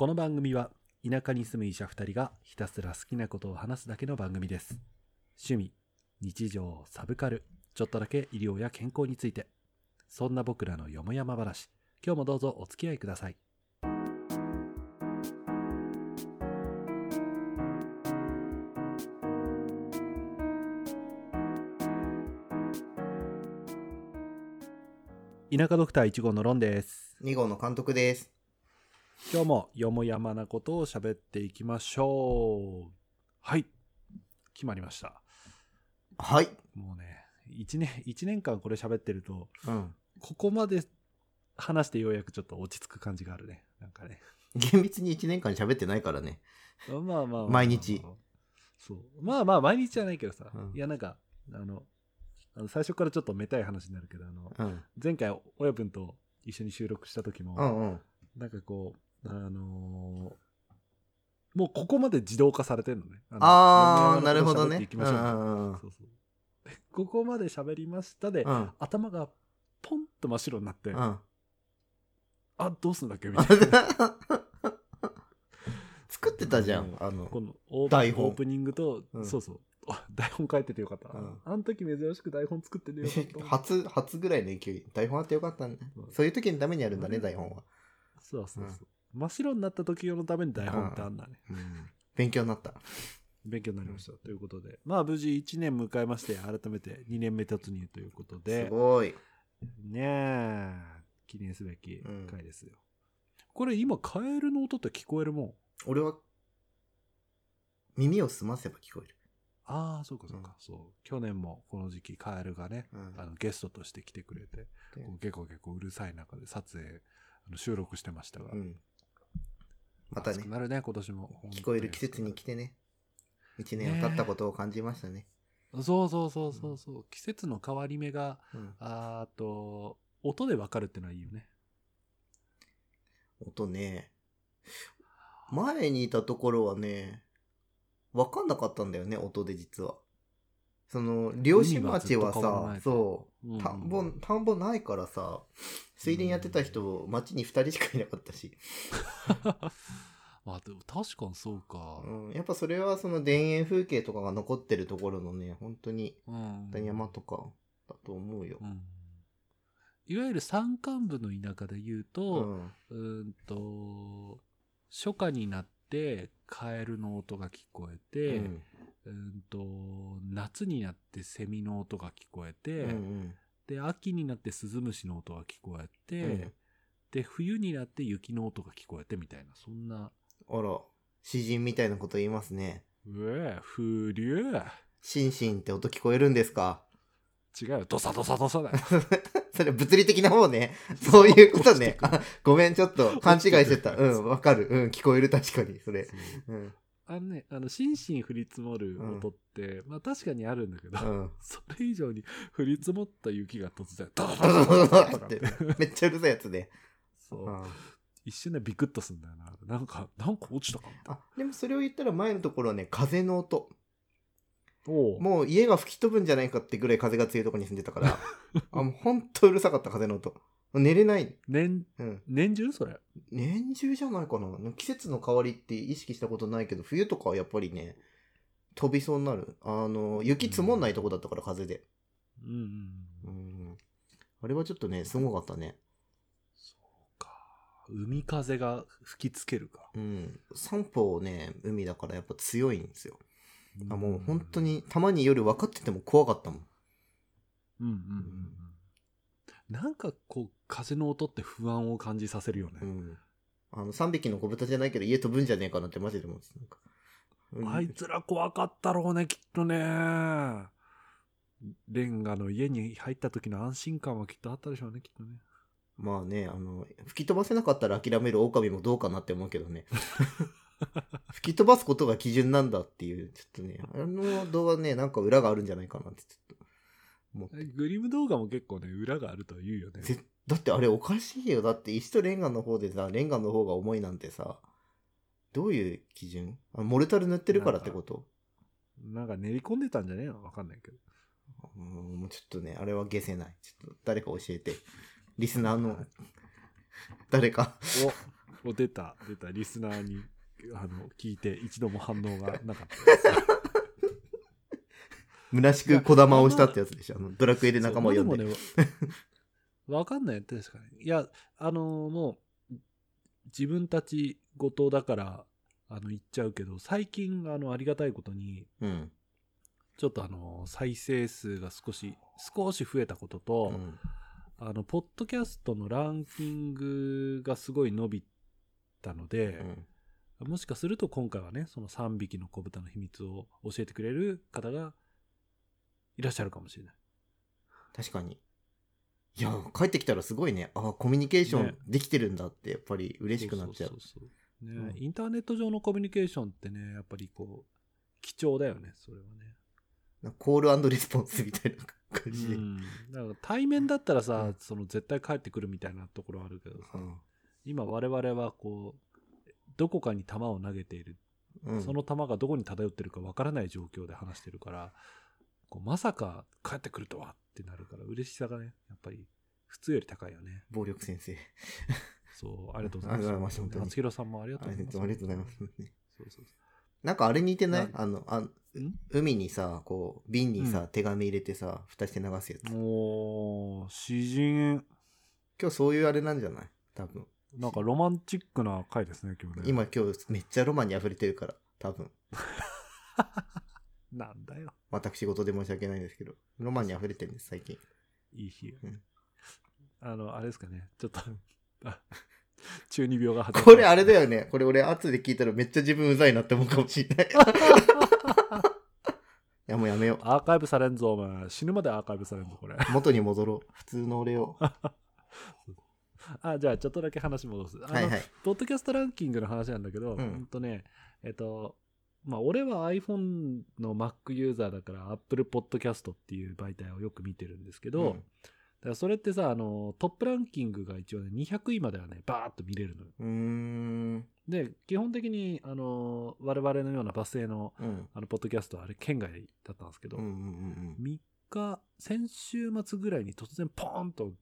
この番組は田舎に住む医者2人がひたすら好きなことを話すだけの番組です。趣味日常サブカルちょっとだけ医療や健康について。そんな僕らのよもやま話。今日もどうぞお付き合いください。田舎ドクター1号のロンです。2号の監督です。今日もよもやまなことを喋っていきましょうはい決まりましたはい。もうね1年一年間これ喋ってるとうん。ここまで話してようやくちょっと落ち着く感じがあるねなんかね厳密に1年間喋ってないからね。まあまあまあ、毎日そうまあまあ毎日じゃないけどさ、うんいやなんかあのあの最初からちょっとめたい話になるけどあのうん。前回親分と一緒に収録した時も、うんうん。なんかこうあのーもうここまで自動化されてるのね。のあー、なるほどね。きましょううんうんうんそうそうでここまで喋りましたで、うん。頭がポンと真っ白になって、うん。あどうすんだっけ？みたいな。作ってたじゃうんん。あの、このオー台本オープニングと、うんそうそうあ台本書いててよかった、うんあの時珍しく台本作っててよかった 初、初ぐらいの勢い。台本あってよかったねうん。そういう時のためにあるんだね、台本は。そうそうそう、真っ白になった時のために台本ってあんだね、うん。勉強になった。勉強になりました、ということで。まあ無事1年迎えまして改めて2年目突入ということで。すごい。ねえ。記念すべきうん。回ですよ、これ今カエルの音って聞こえるもん？俺は、耳を澄ませば聞こえる。ああそうかそうか、うん。そう。去年もこの時期カエルがね、うん。あのゲストとして来てくれてでこう結構結構うるさい中で撮影あの収録してましたが、うん。またねなるね今年も聞こえる季節に来てね。1年を経ったことを感じましたね。そうそうそうそうそう季節の変わり目がうん。あーと音でわかるってのはいいよね音ね。前にいたところはね、わかんなかったんだよね、音で実は。その、漁師町はさそう。う、ん。田んぼ、田んぼないからさ、水田やってた人、町に2人しかいなかったし。あでも確かにそうか、うん、やっぱそれはその田園風景とかが残ってるところのね、本当に、うん。山とかだと思うよ。う。ん。いわゆる山間部の田舎で言ううと、ん。うーんと初夏になってカエルの音が聞こえて、ううんーんと夏になってセミの音が聞こえて、うんで秋になってスズムシの音が聞こえて、うんで冬になって雪の音が聞こえてみたいなそんなあら、詩人みたいなこと言いますね。うえ風流シンシンって音聞こえるんですか？違うよドサドサドサだよ それ物理的な方ね。そういうことね。ごめん、ちょっと勘違いしてた。うん、わかる。うん、聞こえる、確かに、それ。そううん。あのね、あの、心身降り積もる音って、うん、まあ確かにあるんだけど、うん、それ以上に降り積もった雪が突然、ドーンって。めっちゃうるさいやつで。そう。うん、一瞬でビクッとすんだよな。なんか、なんか落ちたかあ、でもそれを言ったら前のところはね、風の音。もう家が吹き飛ぶんじゃないかってぐらい風が強いとこに住んでたから、あもうほんとうるさかった風の音。寝れない。年、うん。年中？それ。年中じゃないかな。季節の変わりって意識したことないけど、冬とかはやっぱりね、飛びそうになる。あの、雪積もんないとこだったから、風で。うんうん。うん。あれはちょっとね、すごかったね。そうか。海風が吹きつけるか。うん。三方ね、海だからやっぱ強いんですよ。あもううん本当。に、たまに夜分かってても怖かったもん。うんうんうんうん。なんかこう、風の音って不安を感じさせるよね。うん。あの、3匹の子豚じゃないけど家飛ぶんじゃねえかなってマジで思うんです。なんかうんあいつら怖かったろうね、きっとね。レンガの家に入った時の安心感はきっとあったでしょうね、きっとね。まあね、あの、吹き飛ばせなかったら諦める狼もどうかなって思うけどね。吹き飛ばすことが基準なんだっていう、ちょっとね、あの動画ね、なんか裏があるんじゃないかなってちょっと思って。グリム動画も結構ね、裏があるとは言うよね。ぜだってあれおかしいよ。だって石とレンガの方でさ、レンガの方が重いなんてさ、どういう基準？あモルタル塗ってるからってこと？なんか練り込んでたんじゃねえのわかんないけど。うん、もうちょっとね、あれは消せない。ちょっと誰か教えて。リスナーの誰か。もう出た、出た、リスナーに、あの、聞いて一度も反応がなかったです。虚しく小玉をしたってやつでしょ。あのドラクエで仲間を呼んで。でもね わかんないよ、確かに。いや、あのーもう、自分たちごとだから、あの、言っちゃうけど、最近、あの、ありがたいことに、うん。ちょっとあの、再生数が少し、少し増えたことと、うんあの、ポッドキャストのランキングがすごい伸びたので、もしかすると今回はね、その3匹の子豚の秘密を教えてくれる方がいらっしゃるかもしれない。確かに。いや、帰ってきたらすごいね。あコミュニケーショねンできてるんだって、やっぱり嬉しくなっちゃうそ。うそうそうね、うんインターネット上のコミュニケーションってね、やっぱりこう、貴重だよね、それはね。コールレスポンスみたいな感うじで。ん。だから対面だったらさ、うんその絶対帰ってくるみたいなところあるけどさ、うん今我々はこう、どこかに球を投げている。うんその球がどこに漂ってるかわからない状況で話してるから、こうまさか帰ってくるとはってなるから、嬉しさがね、やっぱり普通より高いよね。暴力先生。そう、ありがとうございます。ありがとうございます本当に厚弘さんもありがとうありございます。がとうありがとうございます。そうそうなんかあれ似てない？なあの、あん？海にさ、こう、瓶にさ、うん手紙入れてさ、蓋して流すやつ。もう、詩人、今日そういうあれなんじゃない？多分。なんかロマンチックな回ですね、今日ね。今今日めっちゃロマンに溢れてるから、多分。なんだよ。私事で申し訳ないんですけど、ロマンに溢れてるんです、最近。いい日。うんあの、あれですかね。ちょっと、あ中二病が始まこれあれだよね。これ俺後で聞いたらめっちゃ自分うざいなって思うかもしれない。いやもうやめよアーカイブされんぞ、お前。死ぬまでアーカイブされんぞ、これ。う。元に戻ろう。普通の俺を。は あ、じゃあ、ちょっとだけ話戻す。あの、いはい。ポッドキャストランキングの話なんだけど、うんほんとね、えっと、まあ、俺は iPhone の Mac ユーザーだから Apple Podcast っていう媒体をよく見てるんですけど、うんだからそれってさ、あの、トップランキングが一応ね、200位まではね、バーッと見れるのよ。うーん。で、基本的に、あの、我々のようなバス停の、うん。あの、ポッドキャストはあれ、県外だったんですけど、うんうんうん3日、先週末ぐらいに突然ポーンと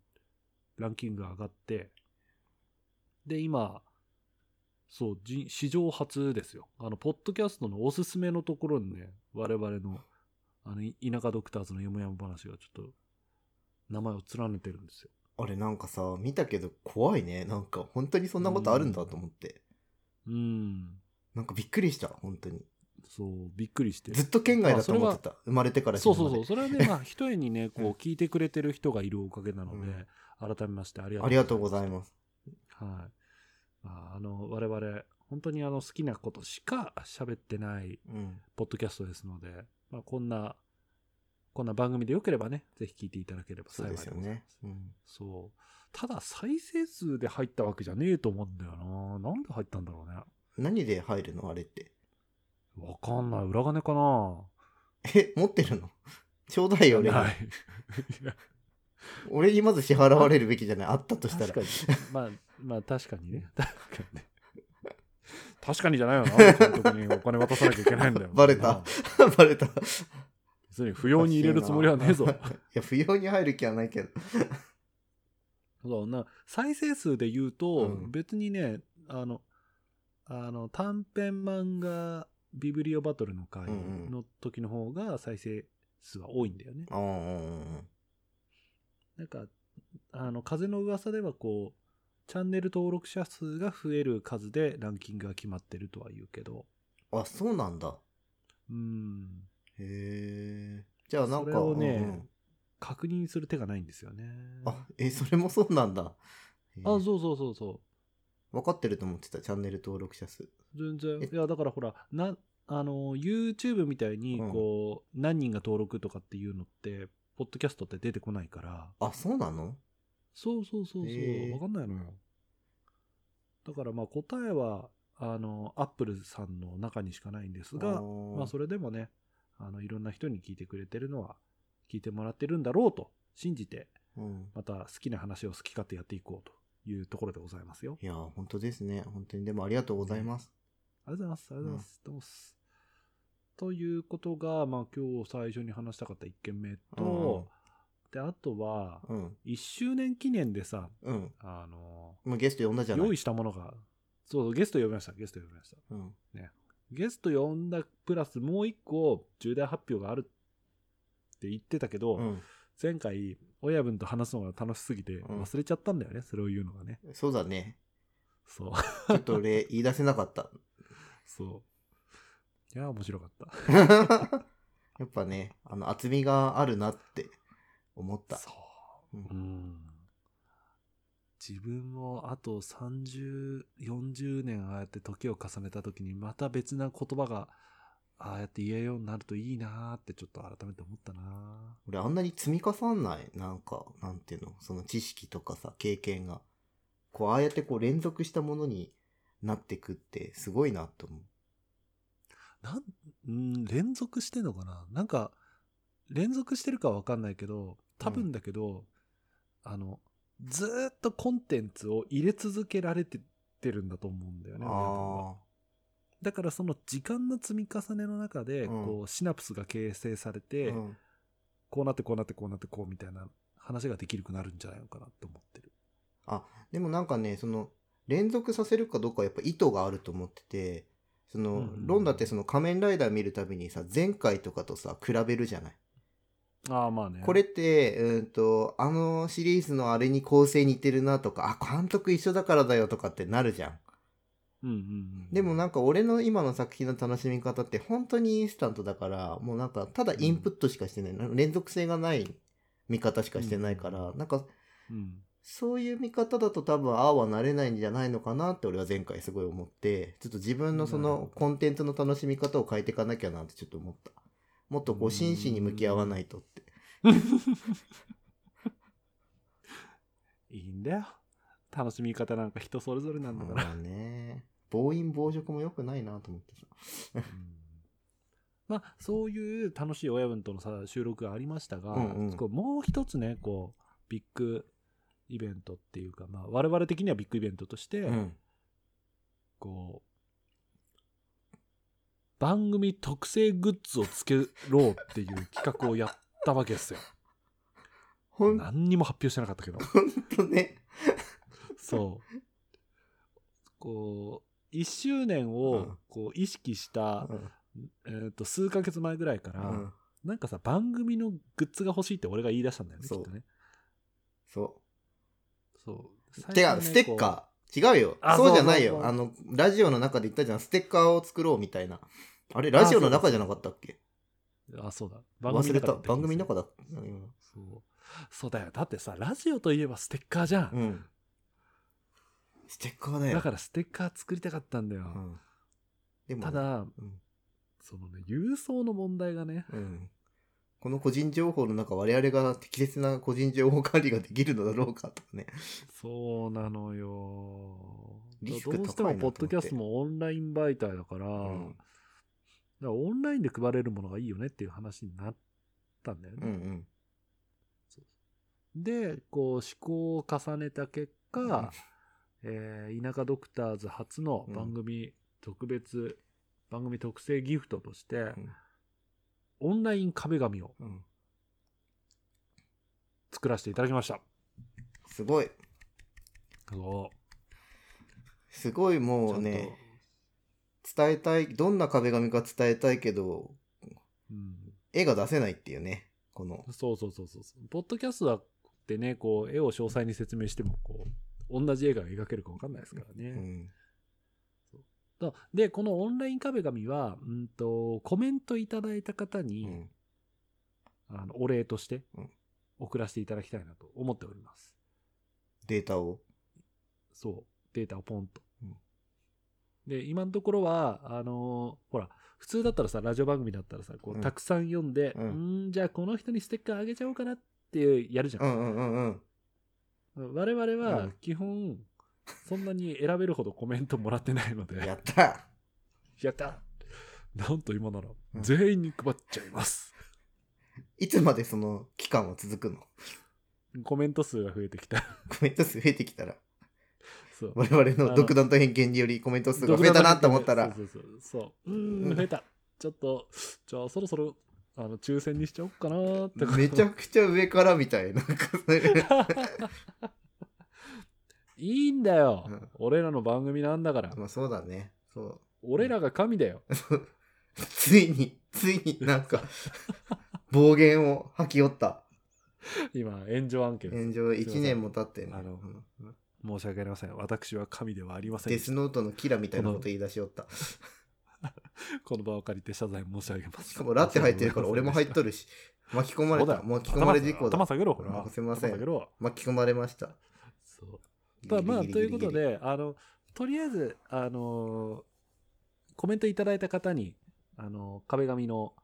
ランキングが上がって、で、今、そう、じ史上初ですよ。あの、ポッドキャストのおすすめのところにね、我々の、あの、い田舎ドクターズのよもやま話がちょっと、名前を連ねてるんですよ。あれなんかさ、見たけど怖いね。なんか本当にそんなことあるんだと思って。うん。なんかびっくりした、本当に。そう、びっくりして。ずっと県外だと思ってた。生まれてからそうそうそう。それはね、まあ、一重にね、こう、うん聞いてくれてる人がいるおかげなので、うん改めましてありがとうありがとうございます。はい。まあ、あの、我々、本当にあの、好きなことしか喋ってない、うん。ポッドキャストですので、まあ、こんな、こんな番組でよければね、ぜひ聞いていただければそう幸いですよねでございます。。うん。そう。ただ、再生数で入ったわけじゃねえと思うんだよな。なんで入ったんだろうね。何で入るの？あれって。わかんない。裏金かなえ、持ってるの？ちょうだいよ、俺に。ない。俺にまず支払われるべきじゃない？あったとしたら確。かに。まあ、まあ確かにね。確かにね。確かにじゃないよな。監督にお金渡さなきゃいけないんだよ。バレたバレた。い別に不要に入れるつもりはねえぞ。や、不要に入る気はないけど。そうな再生数で言うと、うん別にね、あの、あの短編漫画ビブリオバトルの回の時の方が再生数は多いんだよね。ああ、うんなんか、あの、風の噂ではこう、チャンネル登録者数が増える数でランキングが決まってるとは言うけど、あ、そうなんだ。うん、へえ。じゃあなんか。それをねうんうん確認する手がないんですよね。あ、え、それもそうなんだ。あ、そうそうそうそう。分かってると思ってた、チャンネル登録者数。全然。えいや、だからほら、な、あの、YouTube みたいに、うんこう、何人が登録とかっていうのって、ポッドキャストって出てこないから、あ、そうなの？そうそうそうそう、わかんないのよ。だからまあ答えは、あの、アップルさんの中にしかないんですが、まあそれ。れでもね、あの、いろんな人に聞いてくれてるのは、聞いてもらってるんだろうと信じて、うん。また好きな話を好き勝手やっていこうというところでございますよ。いや、本当ですね。本当に。でもありがとうございます。ありがとうございます。ありがとうございます。どうもっすということが、まあ今日最初に話したかった1件目と、で、あとは、うん。1周年記念でさ、うん。あの、もうゲスト呼んだじゃない。用意したものが、そう、ゲスト呼びました、ゲスト呼びました。うん。ゲスト呼んだプラスもう一個重大発表があるって言ってたけど、うん。前回親分と話すのが楽しすぎてうん忘れちゃったんだよね、それを言うのがね。そうだね。そう。ちょっと俺、言い出せなかった。そう。いや、面白かった。やっぱね、あの、厚みがあるなって思った。そう。うんうん。自分もあと30、40年ああやって時を重ねた時にまた別な言葉がああやって言えるようになるといいなーってちょっと改めて思ったな俺、あんなに積み重んないなんか、なんていうの？その知識とかさ、経験が。こう、ああやってこう、連続したものになってくって、すごいなと思う。なん、うん、連続してんのかな？なんか、連続してるかわかんないけど、多分だけど、あの、ずーっとコンテンツを入れ続けられてってるんだと思うんだよね。だからその時間の積み重ねの中で、うんこう、シナプスが形成されあ。て、うん。こうなってこうなってこうなってこうみたいな話ができるくなるんじゃないのかなって思ってる。あ、でもなんかね、その、連続させるかどうかはやっぱ意図があると思ってて、その、うんうんロンダってその仮面ライダー見るたびにさ、前回とかとさ、比べるじゃない。ああ、まあね。これって、うんと、あのシリーズのあれに構成似てるなとか、あ、監督一緒だからだよとかってなるじゃん。うんうんうん。でもなんか俺の今の作品の楽しみ方って本当にインスタントだから、もうなんかただインプットしかしてない。連続性がない見方しかしてないから、なんかうん。そういう見方だと多分ああはなれないんじゃないのかなって俺は前回すごい思って、ちょっと自分のそのコンテンツの楽しみ方を変えていかなきゃなってちょっと思った。もっとこう真摯に向き合わないとって。いいんだよ。楽しみ方なんか人それぞれなんだから。まあね。暴飲暴食も良くないなと思ってさ。うんまあ、そういう楽しい親分とのさ収録がありましたが、うんうんもう一つね、こう、ビッグイベントっていうか、まあ、我々的にはビッグイベントとして、うん。こう、番組特製グッズをつけろうっていう企画をやったわけですよ。ほん何にも発表してなかったけど。ね。そう。こう、1周年うををこう意識した、うんえー、と数ヶ月前ぐらいから、うんなんかさ、番組のグッズが欲しいって俺が言い出したんだよね、きそうっとね。そそう。う。てか、ステッカー。違うよ。あそうじゃないよ。あの、ラジオの中で言ったじゃん。ステッカーを作ろうみたいな。あれ、ラジオの中じゃなかったっけ？ーあ、そうだ。忘れた。番組の中だった。うんそう。そうだよ。だってさ、ラジオといえばステッカーじゃん。うん。ステッカーだよ。だからステッカー作りたかったんだよ。うん。でも、た、だ、うん。そのね、郵送の問題がね、うん。この個人情報の中、我々が適切な個人情報管理ができるのだろうかとかね。そうなのよ。リスクどうしても高いなと思ってポッドキャストもオンライン媒体だから、うんだからオンラインで配れるものがいいよねっていう話になったんだよね。うんうん。で、こう試行を重ねた結果、うんえー田舎ドクターズ初の番組特別、番組特製ギフトとして、んオンライン壁紙をうん。作らせていただきました。すごい。そすごいうもうんね、伝えたい、どんな壁紙か伝えたいけど、うん、絵が出せないっていうね。この、そうそうそうそうそう。ポッドキャストだってね、こう、絵を詳細に説明しても、こう、同じ絵が描けるか分かんないですからうね。ん。とで、このオンライン壁紙は、うんと、コメントいただいた方うに、ん。あの、お礼としてうん、送らせていただきたいなと思っております。データを？そう。データをポンと。うんで、今のところは、あのーほら、普通だったらさ、ラジオ番組だったらさ、こう、うんたくさん読んで、ううんーん、じゃあこの人にステッカーあげちゃおうかなっていう、やるじゃん。うんうんうんうん。我々うはん基本、そんなに選べるほどコメントもらってないので、やったやったなんと今ならうん全員に配っちゃいます。いつまでその期間は続くの？コメント数が増えてきた。コメント数増えてきたら、そう。我々の独断と偏見によりコメント数が増えたなと思ったら、そうそうそうそう。んん、増えた。ちょっと、じゃあそろそろ、あの、抽選にしちゃおうかなーって。めちゃくちゃ上からみたいな。いいいんだよ、うん俺らの番組なんだから。まあそうだね。そう。俺らが神だよ。ついに、ついになんか、暴言を吐き寄った。今、炎上案件。炎上1年も経ってね。あのうんうん申し訳ありません。私は神ではありませんデ。スノートのキラみたいなこと言い出しよった。この場を借りて謝罪申し上げます。しかもラって入ってるから俺も入っとるし、巻き込まれた。巻き込まれ事故だ頭。下げろ、ほら。すいません。巻き込まれました。まあ、まあ、ということで、あの、とりあえず、あの、コメントいただいた方に、あの、壁紙の、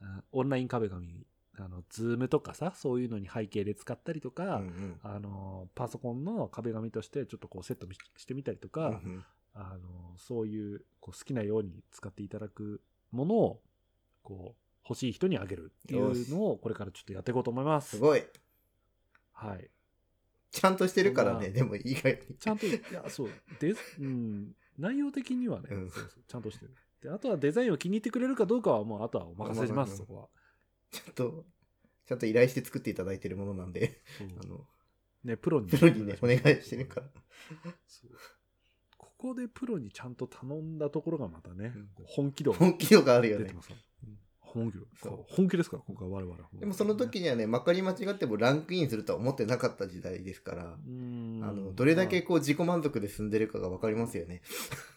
あオンライン壁紙、あの、ズームとかさ、そういうのに背景で使ったりとうか、んうんあの、パソコンの壁紙としてちょっとこうセットしてみたりとうか、んあの、そういうこう好きなように使っていただくものを、こう、欲しい人にあげるっていうのを、これからちょっとやっていこうと思います。すごい。はい。ちゃんとしてるからね、まあでも意外に。ちゃんと、いや、そう、で、うん、内容的にはね、うんそうそう、ちゃんとしてる。で、あとはデザインを気に入ってくれるかどうかは、もう、あとはお任せします、まあそこは。ちゃんと、ちゃんと依頼して作っていただいてるものなんで、あの、ね、プロに。プロにね、お願いしてるから。そうここでプロにちゃんと頼んだところがまたね、うん本気度が本気度があるよね出て。ます本気度そう本気ですから、今回我々は。でもその時にはね、まかり間違ってもランクインするとは思ってなかった時代ですから、うん、あの、どれだけまこう自己満足で済んでるかがわかりますよね。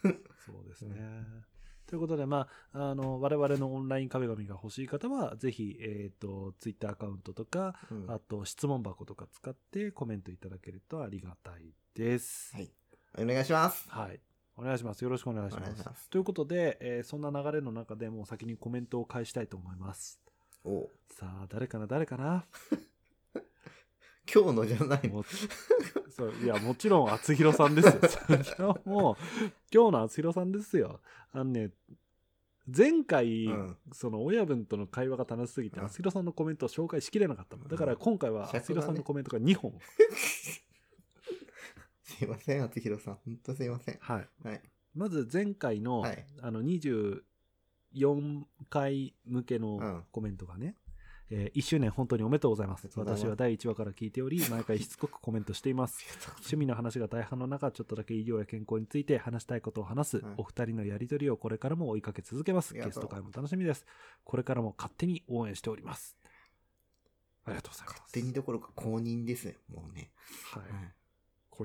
あ そうですね。ということで、まあ、あの、我々のオンライン壁紙が欲しい方は、ぜひ、えっ、と、ツイッターアカウントとか、うんあと質問箱とか使ってコメントいただけるとありがたいです。はい。お願いします。はい。お願いします。よろしくお願いします。ますということで、えーそんな流れの中でもう先にコメントを返したいと思います。おさあ、誰かな、誰かな？今日のじゃないの。もそういや、もちろん、厚弘さんですよ。それはもう、今日の厚弘さんですよ。あのね、前回、うんその親分との会話が楽しすぎて、うん厚弘さんのコメントを紹介しきれなかったの。だから今回は厚弘さんのコメントが2本。すいません、厚弘さん。ほんとすいません。はい。はい。まず前回の、はい。あの24回向けうん。のコメントがね、え1周年本当におめでとうございます。ありがとうございます。私は第1話から聞いており毎回しつこくコメントしています。趣味の話が大半の中ちょっとだけ医療や健康について話したいことを話す、うんお二人のやりとりをこれからも追いかけ続けます。ありがとう。ゲスト会も楽しみです。これからも勝手に応援しております。ありがとうございます。勝手にどころか公認ですね、もうね。はい、はい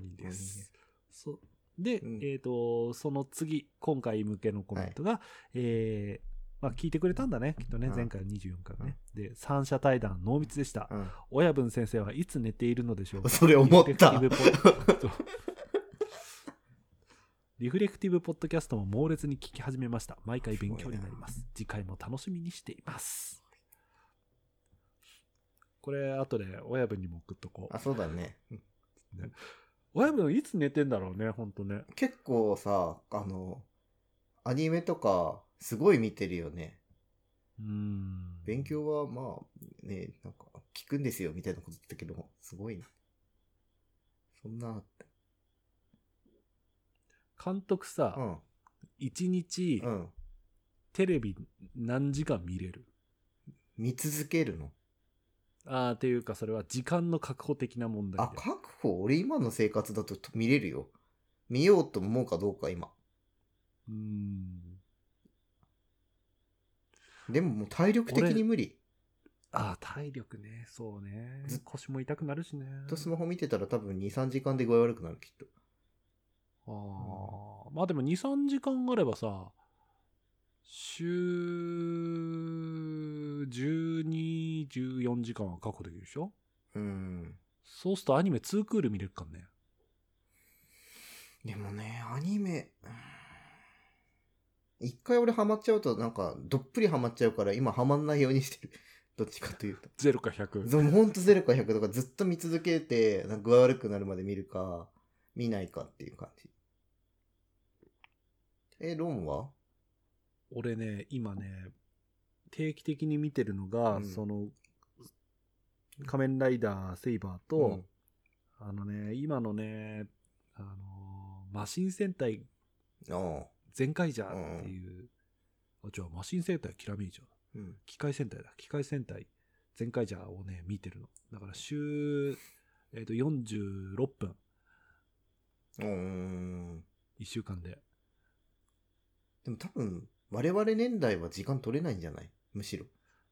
ですです。そうで、うんえっ、と、その次、今回向けのコメントが、えーまあ、聞いてくれたんだね、きっとね、うん前回24回ね。で、三者対談濃密でした。うん。親分先生はいつ寝ているのでしょうか それ思ったリフレクティブポッドキャストも猛烈に聞き始めました。毎回勉強になります。次回も楽しみにしています。これ、後で親分にも送っとこうあ、。そうだね。親分いつ寝てんだろうね、ほんとね。結構さ、あの、アニメとか、すごい見てるよね。うーん。勉強は、まあ、ね、なんか、聞くんですよ、みたいなこと言ってたけど、すごいね。そんな、監督さ、うん、一日うん。テレビ何時間見れる？見続けるのああ、っていうか、それは時間の確保的な問題あ、で。確保？俺今の生活だと見れるよ。見ようと思うかどうか、今。うーん。でももう体力的に無理。ああ、体力ね。そうねず。腰も痛くなるしね。ずっとスマホ見てたら多分2、3時間で具合悪くなる、きっと。ああ、まあでも2、3時間あればさ、週12、14時間は確保できるでしょ？うん。そうするとアニメ2クール見れるからね。でもね、アニメ、うん一回俺ハマっちゃうとなんかどっぷりハマっちゃうから今ハマんないようにしてる。どっちかというと。0か100。でもほんと0か100とかずっと見続けて、なんか具合悪くなるまで見るか、見ないかっていう感じ。え、ロンは？俺ね、今ね、定期的に見てるのが、うんその、仮面ライダーセイバーと、あのね、今のね、あのーマシン戦隊うん、ああ。全開ジャーっていう、あ、じゃあマシン戦隊キラメイジャー。うん。機械戦隊だ。機械戦隊全開ジャーをね、見てるの。だから週、えっ、と、46分うーん。1週間で。でも多分、我々年代は時間取れないんじゃない？むしろ。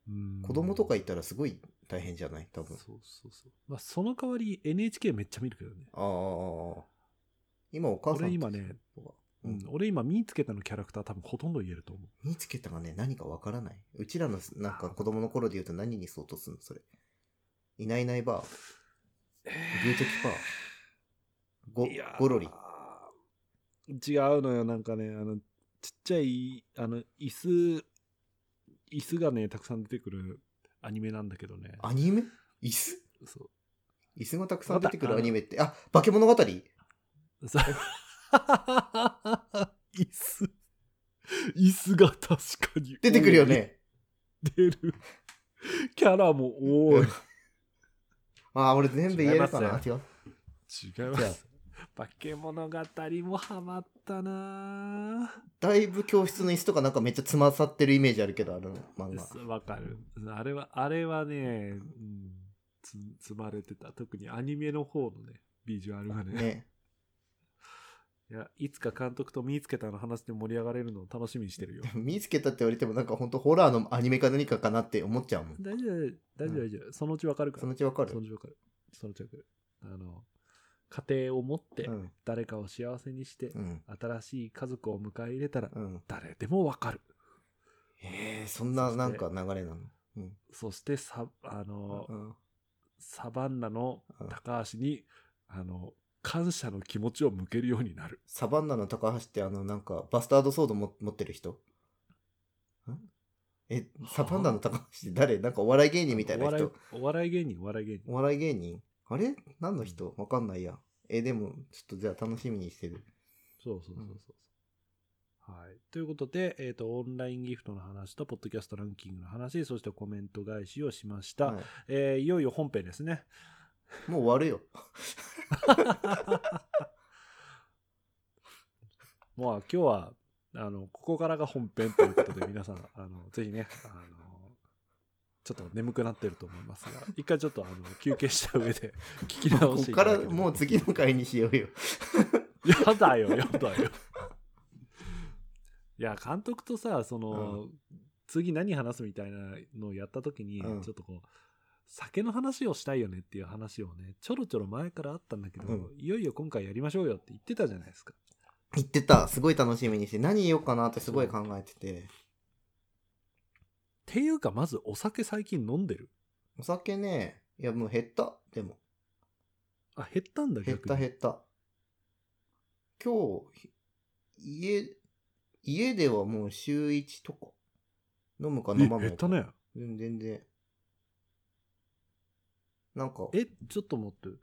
うん子供とかいたらすごい大変じゃない？多分。そうそうそう。まあ、その代わり NHK めっちゃ見るけどね。ああ。今お母さん俺今ね、ううんん、俺今見つけたのキャラクター多分ほとんど言えると思う。見つけたがね、何かわからない。うちらのなんか子供の頃で言うと何に相当するの？それ。いないいないばー。グーチョキパー。ごいやーゴロリ。違うのよ、なんかね、あの、ちっちゃい、あの、椅子、椅子がね、たくさん出てくるアニメなんだけどね。アニメ？椅子？そう。椅子がたくさん出てくるアニメって？あ、化け物語？さ 椅子、椅子が確かに出てくるよ。ね。出る。キャラも多い。あー、俺全部言えるかな違違う。違います。化け物語もハマったなだいぶ教室の椅子とかなんかめっちゃつまさってるイメージあるけど、あの漫画。ぁわかる。あれは、あれはね、うん、つ積まれてた。特にアニメの方のね、ビジュアルがね。ね。いや、いつか監督と見つけたの話で盛り上がれるのを楽しみにしてるよ。見つけたって言われてもなんか本当ホラーのアニメか何かかなって思っちゃうもん。大丈夫、大丈夫、大丈夫。そのうちわかるから。そのうちわかるそのうちわかる。そのうちわかる。あの、家庭を持ってうん。誰かを幸せにして、うん。新しい家族を迎え入れたら、うん。誰でもわかる。へえ、そんななんか流れなの？うん。そしてさ、あの、うんサバンナのうん高橋に、あの、感謝の気持ちを向けるようになる。サバンナの高橋ってあのなんかバスタードソードも持ってる人？ん？え、サバンナの高橋って誰？なんかお笑い芸人みたいな人？お笑い芸人、お笑い芸人。お笑い芸人？あれ？何の人？わかんないや。え、でも、ちょっとじゃあ楽しみにしてる。そうそうそうそうそう。はい。ということで、えっ、と、オンラインギフトの話と、ポッドキャストランキングの話、そしてコメント返しをしました。はいえーいよいよ本編ですね。もう終わるよ。もう今日は、あの、ここからが本編ということで、皆さん、あの、ぜひね、あの、ちょっと眠くなってると思いますが、一回ちょっとあの休憩した上で 聞き直こしてこからいただければもう次の回にしようよ。やだよ、やだよ。いや、監督とさ、その、次何話すみたいなのをやった時に、うんちょっとこう、酒の話をしたいよねっていう話をね、ちょろちょろ前からあったんだけど、うんいよいよ今回やりましょうよって言ってたじゃないですか。言ってた。すごい楽しみにして、何言おうかなってすごい考えてて。っていうか、まずお酒最近飲んでる？お酒ね、いやもう減った。でも。あ、減ったんだ、減っ逆に。た減った。今日、家、家ではもう週1とか。飲むか飲まないか。え減ったね。うん。全然。なんか、え、ちょっと待って。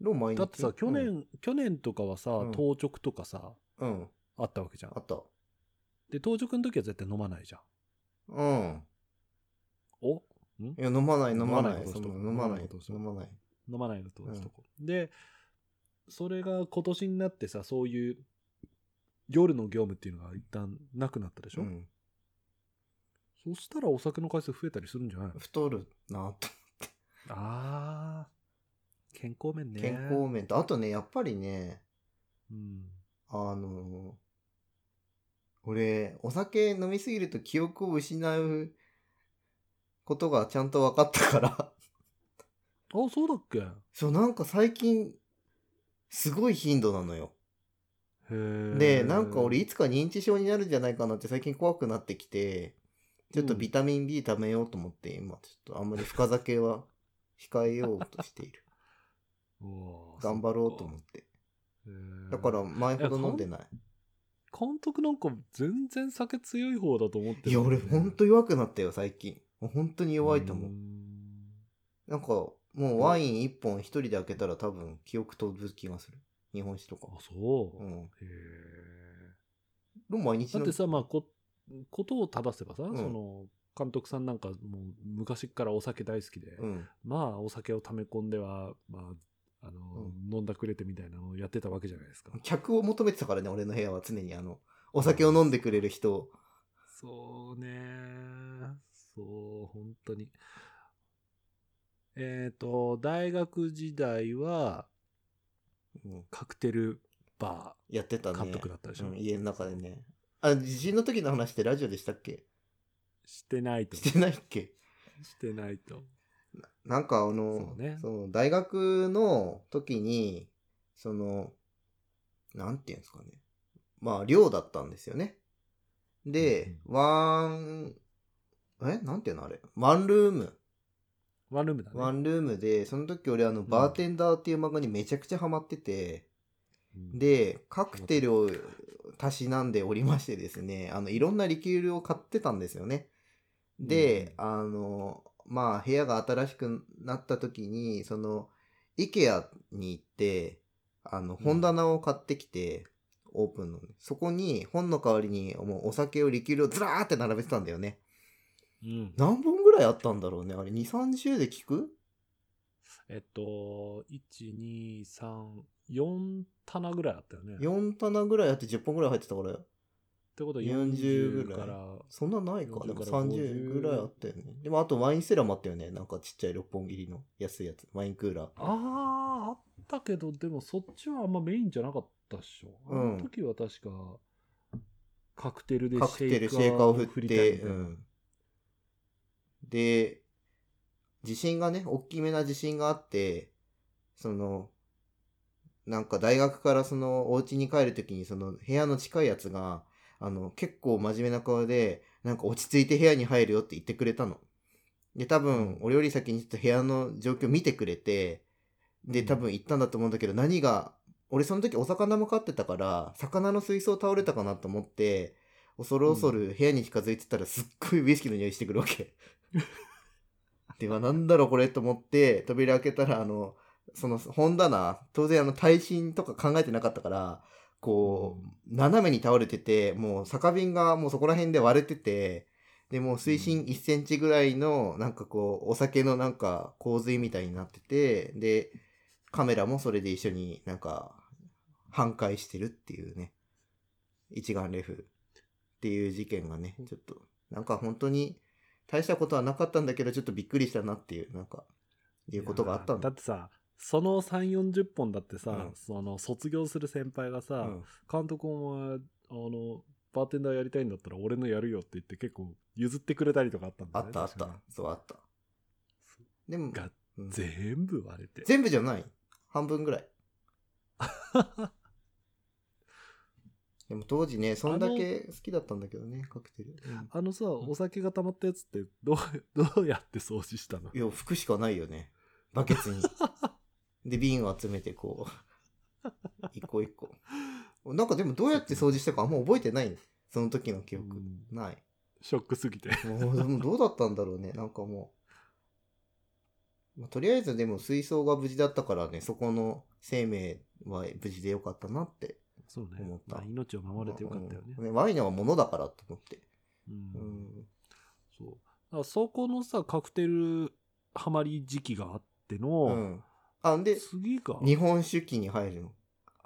の毎日だってさ、去年、去年とかはさ、うん当直とかさ、うん。うん。あったわけじゃんあ。った。で、当直の時は絶対飲まないじゃん。うん。お？ん？いや、飲まない、飲まない。そ飲まない飲まない。飲まないのとで、それが今年になってさ、そういう夜の業務っていうのが一旦なくなったでしょ、うん。そしたらお酒の回数増えたりするんじゃないの？太るなと。あー、健康面ね。健康面と、あとね、やっぱりね、うん。あの、俺、お酒飲みすぎると記憶を失うことがちゃんと分かったから、あ、そうだっけ？へそう、なんか最近、すごい頻度なのよ。ーで、なんか俺いつか認知症になるんじゃないかなって最近怖くなってきて、ちょっとビタミン B 食べようと思って、今ちょっとあんまり深酒は控えようとしている。頑張ろうと思そっって。だから前ほど飲んでない。監督なんか全然酒強い方だと思っていや、俺ほんと弱くなったよ、最近。本当に弱いと思う。んなんか、もうワイン一本一人で開けたら多分記憶飛ぶ気がする。日本酒とかあ、。そう。うん。へえ。毎日だってさ、まあ、こ、ことを正せばさ、んその、監督さんなんかもう昔からお酒大好きで、うん。まあ、お酒を溜め込んでは、まあ、あの、飲んだくれてみたいなのをやってたわけじゃないですか。客を求めてたからね、俺の部屋は常にあの、お酒を飲んでくれる人を。そうね。そう、本当に。えっ、と、大学時代は、うんカクテルバやってたね。ー監督だったでしょ、うん、家の中でね。あ、地震の時の話ってラジオでしたっけ？してないとしてないっけ？してないとなんかあの、そうね。の大学の時に、その、なんていうんですかね。まあ、寮だったんですよね。で、ワン、え？なんていうのあれ？ワンルーム。ワンルームだね。ワンルームで、その時俺あの、バーテンダーっていう漫画にめちゃくちゃハマってて、うん。で、カクテルをたしなんでおりましてですね、あの、いろんなリキュールを買ってたんですよね。で、あの、まあ、部屋が新しくなった時に、その、IKEA に行って、あの、うん本棚を買ってきて、オープンのね。そこに本の代わりにもうお酒をリキュールをずらーって並べてたんだよね。うん何本ぐらいあったんだろうね？あれ、2、30で聞く？えっと1234棚ぐらいあったよね ?4 棚ぐらいあって10本ぐらい入ってたから、ってことは40 40ぐらいそんなないか。40でもから30 50ぐらいあったよね。でもあとワインセラーもあったよね。なんかちっちゃい6本切りの安いやつ。ワインクーラー。あああったけどでもそっちはあんまメインじゃなかったっしょあうんの時は確かカクテルでカクテル、シェイカーを振りって、うん。で、地震がね、大きめな地震があって、その、なんか大学からそのお家に帰るときにその部屋の近いやつが、あの、結構真面目な顔で、なんか落ち着いて部屋に入るよって言ってくれたの。で、多分、俺より先にちょっと部屋の状況見てくれて、で、多分行ったんだと思うんだけど、何が、俺その時お魚も飼ってたから、魚の水槽倒れたかなと思って、恐る恐る部屋に近づいてたらすっごいウイスキーの匂いしてくるわけ。で、まあなんだろうこれと思って、扉開けたら、あの、その本棚、当然あの耐震とか考えてなかったから、こう、斜めに倒れてて、もう酒瓶がもうそこら辺で割れてて、で、もう水深1センチぐらいの、なんかこう、お酒のなんか洪水みたいになってて、で、カメラもそれで一緒になんか、半壊してるっていうね。一眼レフっていう事件がね、ちょっと、なんか本当に大したことはなかったんだけど、ちょっとびっくりしたなっていう、なんか、いうことがあったんだ。だってさその3 4 0本だってさ、うんその卒業する先輩がさ、うん監督お前あのバーテンダーやりたいんだったら俺のやるよって言って結構譲ってくれたりとかあったんだよねあったあった確かに。そうあった。でも、がうん全部割れて全部じゃない半分ぐらい。でも当時ね、そんだけ好きだったんだけどね、カクテル。うんあのさお酒が溜まったやつってどうどうやって掃除したの？いや、拭くしかないよね。バケツに。で、瓶を集めて、こう、一個一個。なんかでもどうやって掃除したかあんま覚えてないその時の記憶。うんない。ショックすぎてもうでもどうだったんだろうね。なんかもう。まあとりあえずでも水槽が無事だったからね、そこの生命は無事でよかったなって。そうね思ったまあ命を守れてよかったよねうんワインは物だからと思って。うんうん。そうだからそこのさカクテルハマり時期があっての、うん。あ、で、次が？日本酒期に入るの。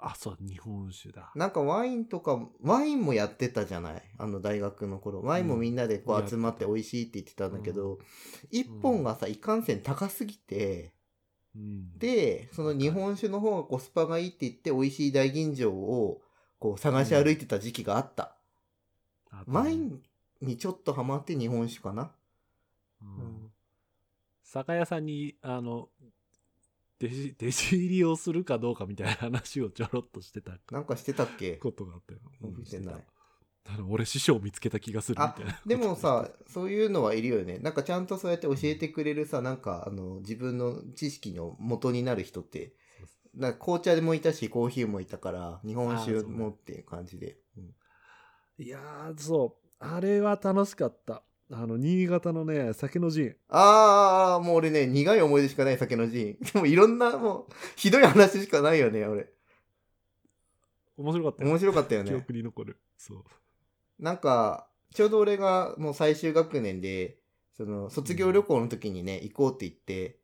あそう日本酒だ。なんかワインとか、ワインもやってたじゃない？あの大学の頃。ワインもみんなでこうんう集まって美味しいって言ってたんだけどう、一、本がさ、いかんせん高すぎて、うん。で、その日本酒の方がコスパがいいって言って美味しい大吟醸をこう探し歩いてた時期があった。あとねワインにちょっとハマって日本酒かな。うん。酒屋さんにあの弟子弟子入りをするかどうかみたいな話をちょろっとしてたなんかしてたっけ？ことがあったよ。覚えてないしてたあの俺師匠見つけた気がするみあたいな。でもさ、そういうのはいるよね。なんかちゃんとそうやって教えてくれるさ、なんかあの自分の知識の元になる人って、なんか紅茶でもいたし、コーヒーもいたから、日本酒もっていう感じで。うんいやー、そう。あれは楽しかった。あの、新潟のね、酒の陣。あー、もう俺ね、苦い思い出しかない酒のジン。でもいろんな、もう、ひどい話しかないよね、俺。面白かったよ。面白かったよ記ね。憶に残る。そう。なんか、ちょうど俺がもう最終学年で、その、卒業旅行の時にね、行こうって言って、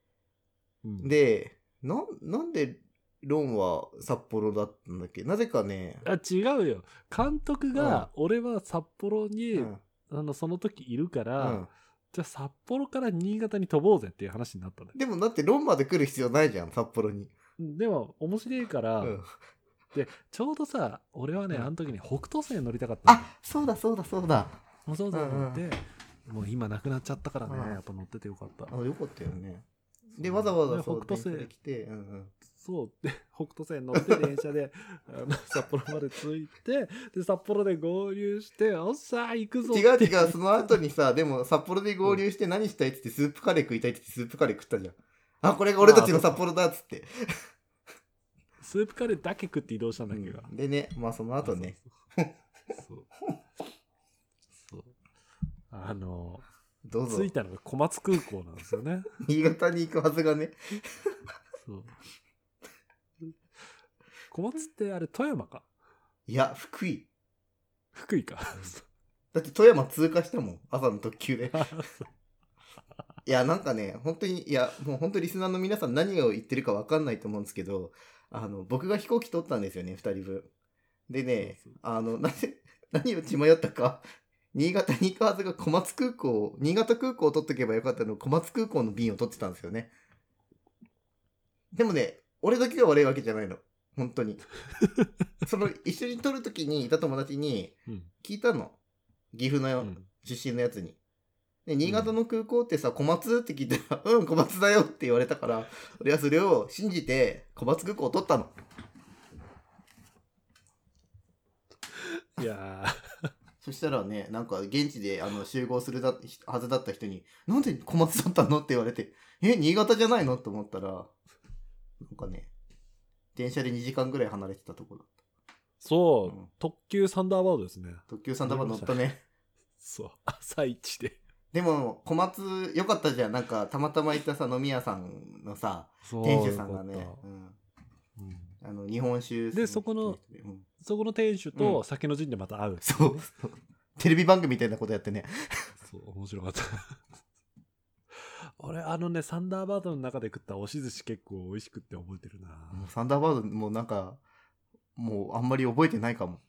うん、で、なん、なんで、ロンは札幌だったんだっけ？なぜかね、あ違うよ。監督が、俺は札幌に、うんあのその時いるかうら、んじゃあ札幌から新潟に飛ぼうぜっていう話になったんだよ。でもだってロンまで来る必要ないじゃん、札幌に。でも、面白いから、うんで、ちょうどさ、俺はね、うんあの時に北斗星乗りたかったのあ、そうだそうだそうだ。もうそうそううんうんで、もう今なくなっちゃったからね、うんやっぱ乗っててよかった。あ、よかったよね。で、わざわざ北斗星電車で来て、うんうん。そう。で、北斗星乗って電車で 札幌まで着いて、で、札幌で合流して、おっしゃ、行くぞって違う違う、その後にさ、でも札幌で合流して何したいって言ってスープカレー食いたいって言ってスープカレー食ったじゃん。あ、これが俺たちの札幌だっつって。スープカレーだけ食って移動したんだっけど。うんでね、まあその後ね。そう。そう。あの、どうぞ着い。たのが小松空港なんですよね。新潟に行くはずがね。そう。小松ってあれ富山か？いや、福井。福井か。だって富山通過したもん。朝の特急で。いや、なんかね、本当に、いや、もう本当リスナーの皆さん何を言ってるか分かんないと思うんですけど、あの、僕が飛行機取ったんですよね、二人分。でねあの、なぜ、何を血迷ったか、新潟に行くはずが小松空港、新潟空港を取っとけばよかったの小松空港の便を取ってたんですよね。でもね、俺だけが悪いわけじゃないの。本当に。その、一緒に取るときにいた友達にうん。聞いたの。岐阜のうん出身のやつに。で、新潟の空港ってさ、小松って聞いたら、うん、小松だよって言われたから、俺はそれを信じて、小松空港を取ったの。いや そしたらね、なんか現地であの集合するだはずだった人に、なんで小松だったのって言われて、え、新潟じゃないの？と思ったら、なんかね、電車で2時間ぐらい離れてたところだっーそう、うん特急サンダーバードですね。た。特急サンダーバード乗ったね。そう。朝一で。でも、小松、よかったじゃん。なんか、たまたま行ったさ、飲み屋さんのさ、店主さんがねうん、たうんあの、日本酒。でそこのうんそこの店主と酒の陣でまた会う、そう。そうテレビ番組みたいなことやってね。そう、面白かった。俺、あのね、サンダーバードの中で食った押し寿司結構美味しくって覚えてるな。もうサンダーバードもうなんか、もうあんまり覚えてないかも。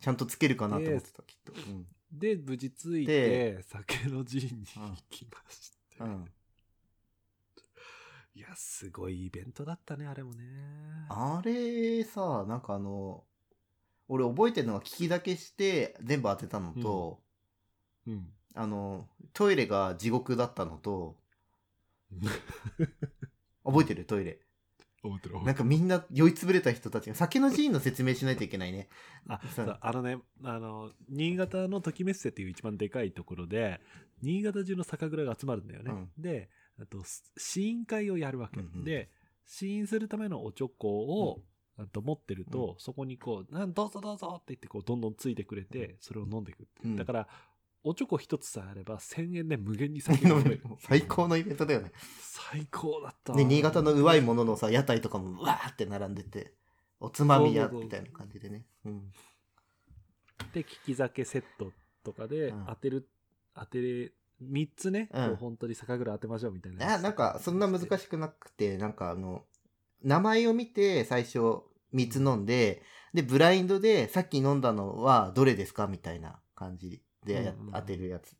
ちゃんとつけるかなと思ってた、きっと。うん。で、無事着いでて、酒の陣に行きまして。うん。いや、すごいイベントだったね、あれもね。あれさ、なんかあの、俺覚えてるのは聞きだけして全部当てたのと、うん。あの、トイレが地獄だったのと、覚えてる？トイレ。覚えてるなんかみんな酔いつぶれた人たちが、酒の寺院の説明しないといけないね。あ、さそうあのね、あの、新潟のときめっせっていう一番でかいところで、新潟中の酒蔵が集まるんだよね。うん。で、あと、す試飲会をやるわけ。うんうん。で、試飲するためのおちょこを、あと持ってると、そこにこう、なんどうぞどうぞって言って、こう、どんどんついてくれて、それを飲んでいくうん。だから、おちょこ一つさえあれば、1000円で無限に酒が飲める。最高のイベントだよね。最高だった。で、新潟のうまいもののさ、屋台とかもうわーって並んでて、おつまみ屋みたいな感じでね。うん。で、利き酒セットとかでうん当てる、当てれ、3つね、うん本当に酒蔵当てましょうみたいな。あ、なんか、そんな難しくなくて、なんかあの、名前を見て最初3つ飲んで、で、ブラインドでさっき飲んだのはどれですかみたいな感じで当てるやつ。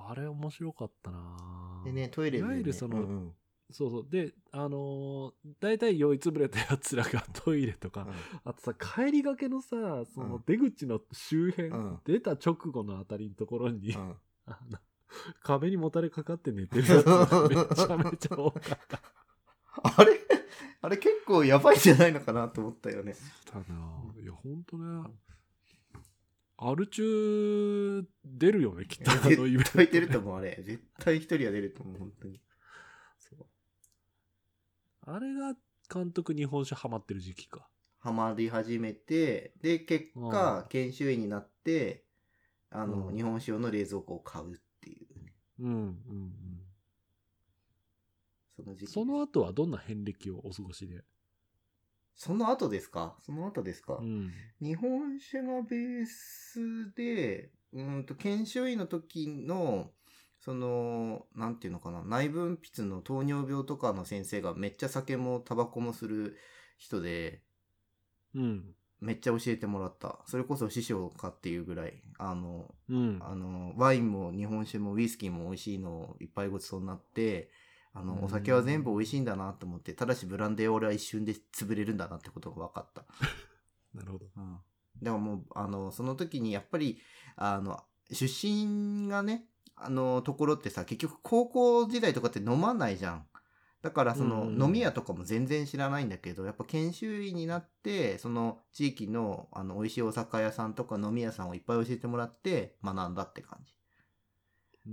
あれ面白かったなでね、トイレで、ね。いわゆるその、うんうんそうそう。で、あのー、大体酔いつぶれたやつらが トイレとか、あとさ、帰りがけのさ、その出口の周辺、うん出た直後のあたりのところに、うん あの壁にもたれかかって寝てるやつが めちゃめちゃ多かった。あれ？あれ結構やばいんじゃないのかなと思ったよね。だないや、ほんとね。アル中出るよね、きっと。あのイベント絶対出ると思う、あれ。絶対一人は出ると思う、本当に。そうあれが監督日本酒ハマってる時期か。ハマり始めて、で、結果、研修医になって、あの、うん日本酒用の冷蔵庫を買うっていうね、うんうんうん。その時期。その後はどんな遍歴をお過ごしで？その後ですか？その後ですか、うん。日本酒がベースで、うーんと、研修医の時の、その、なんていうのかな、内分泌の糖尿病とかの先生がめっちゃ酒もタバコもする人で、うん。めっちゃ教えてもらった。それこそ師匠かっていうぐらい、あの、うん。あの、ワインも日本酒もウイスキーも美味しいのをいっぱいごちそうになって、あの、うんお酒は全部美味しいんだなと思って、ただしブランデーは俺は一瞬で潰れるんだなってことが分かった。なるほど。うん。でももう、あの、その時にやっぱり、あの、出身がね、あの、ところってさ、結局高校時代とかって飲まないじゃん。だからその、飲み屋とかも全然知らないんだけど、やっぱ研修医になって、その地域の、あの、美味しいお酒屋さんとか飲み屋さんをいっぱい教えてもらって学んだって感じ。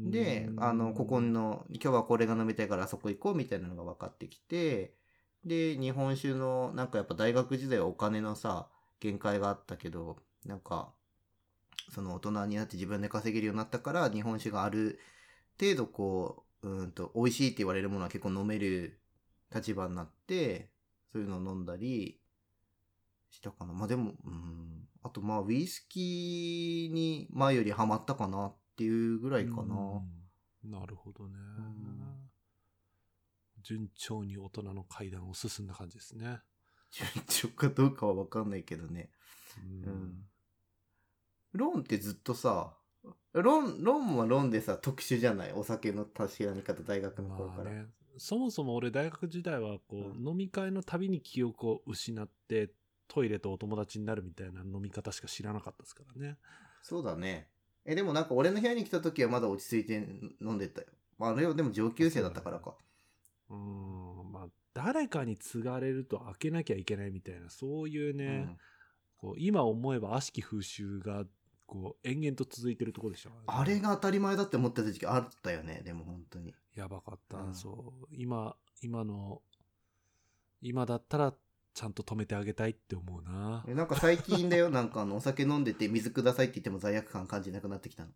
で、あの、ここの、今日はこれが飲みたいからあそこ行こうみたいなのが分かってきて、で、日本酒の、なんかやっぱ大学時代はお金のさ、限界があったけど、なんか、その大人になって自分で稼げるようになったから、日本酒がある程度こう、うーんと、美味しいって言われるものは結構飲める立場になって、そういうのを飲んだりしたかな。まあでも、うん。あとまあ、ウイスキーに前よりハマったかなっていうぐらいかな。うんなるほどね。ん順調に大人の階段を進んだ感じですね。順調かどうかはわかんないけどね。ううん。ロンってずっとさ、ロン、ロンはロンでさ、特殊じゃない？お酒の確かめ方、大学の頃から。まあね、そもそも俺大学時代はこう、うん飲み会のたびに記憶を失ってトイレとお友達になるみたいな飲み方しか知らなかったですからね。そうだね。え、でもなんか俺の部屋に来た時はまだ落ち着いて飲んでたよ。まあ、あれはでも上級生だったからか。うーん、まあ誰かに継がれると開けなきゃいけないみたいな、そういうね、こう今思えば悪しき風習がこう延々と続いてるところでしたからね、あれが当たり前だって思ってた時期あったよね、でも本当に。やばかった、うんそう今今の今だったらちゃんと止めてあげたいって思うな。えなんか最近だよ、なんかあの、お酒飲んでて水くださいって言っても罪悪感感じなくなってきたの。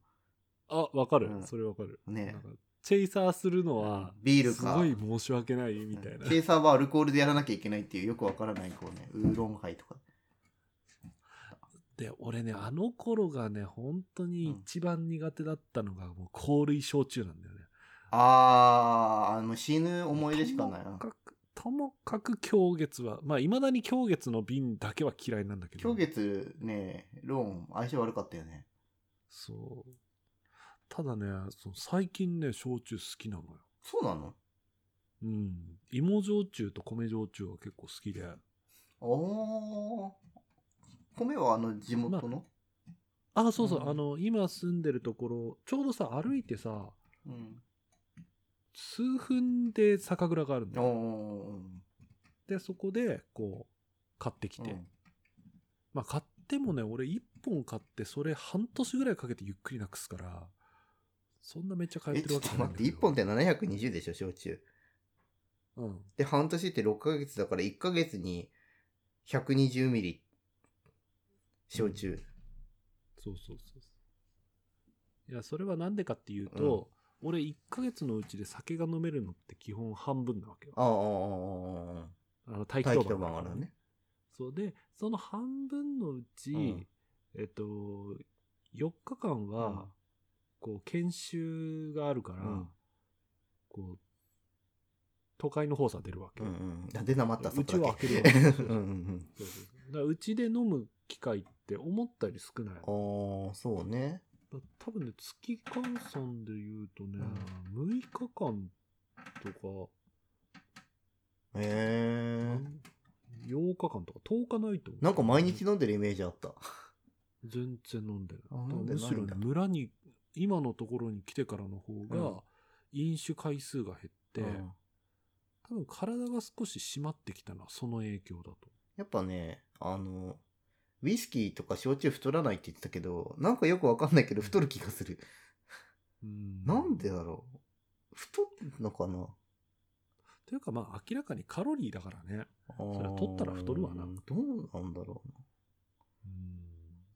あわかる、うん。それわかる。ね。チェイサーするのはビールか。すごい申し訳ないみたいな。チェイサーはアルコールでやらなきゃいけないっていうよくわからない、こうね、ウーロンハイとか。で俺ねあの頃がね本当に一番苦手だったのがもう香類焼酎なんだよね。あー、あの、死ぬ思い出しかないな。ともかくともかく狂月はまあいまだに狂月の瓶だけは嫌いなんだけど。今日月ね、ローン相性悪かったよね。そう。ただねその最近ね焼酎好きなのよ。そうなの？うん。芋焼酎と米焼酎は結構好きで。おー。米はあの地元の、あそうそう、うんあの今住んでるところちょうどさ歩いてさうん。数分で酒蔵があるんだよ。でそこでこう買ってきて、うんまあ買ってもね俺1本買ってそれ半年ぐらいかけてゆっくりなくすからそんなめっちゃ買え、ってるわちょっと待って、けじゃないんだけど1本って720でしょ、焼酎。うんで、半年って6ヶ月だから1ヶ月に120ミリ。焼酎。そうそうそうそういやそれはなんでかっていうと、俺1ヶ月のうちで酒が飲めるのって基本半分なわけよああ、ああ、あああ、ああ。機当待機当番が番あるね。そうでその半分のうち、うんえっと4日間は、うんこう研修があるから、うんこう都会の放射出るわけよ、うんうん。で、なまった、うちは開けるわけ。けうんうんうん。そうそうだからうちで飲む機会って思ったより少ないああ、そうね。だ多分ね月換算で言うとね、6日間とか。へえ。8日間とか。10日ないと思う。なんか毎日飲んでるイメージあった。全然飲んでない。あ飲んでむしろ村に今のところに来てからの方うん。が飲酒回数が減って、うん。多分体が少し締まってきたのはその影響だと。やっぱね、あの、ウイスキーとか焼酎太らないって言ってたけど、なんかよくわかんないけど太る気がする。うん。なんでだろう？太るのかな？というかまあ明らかにカロリーだからね。それは取ったら太るわな。どうなんだろううん。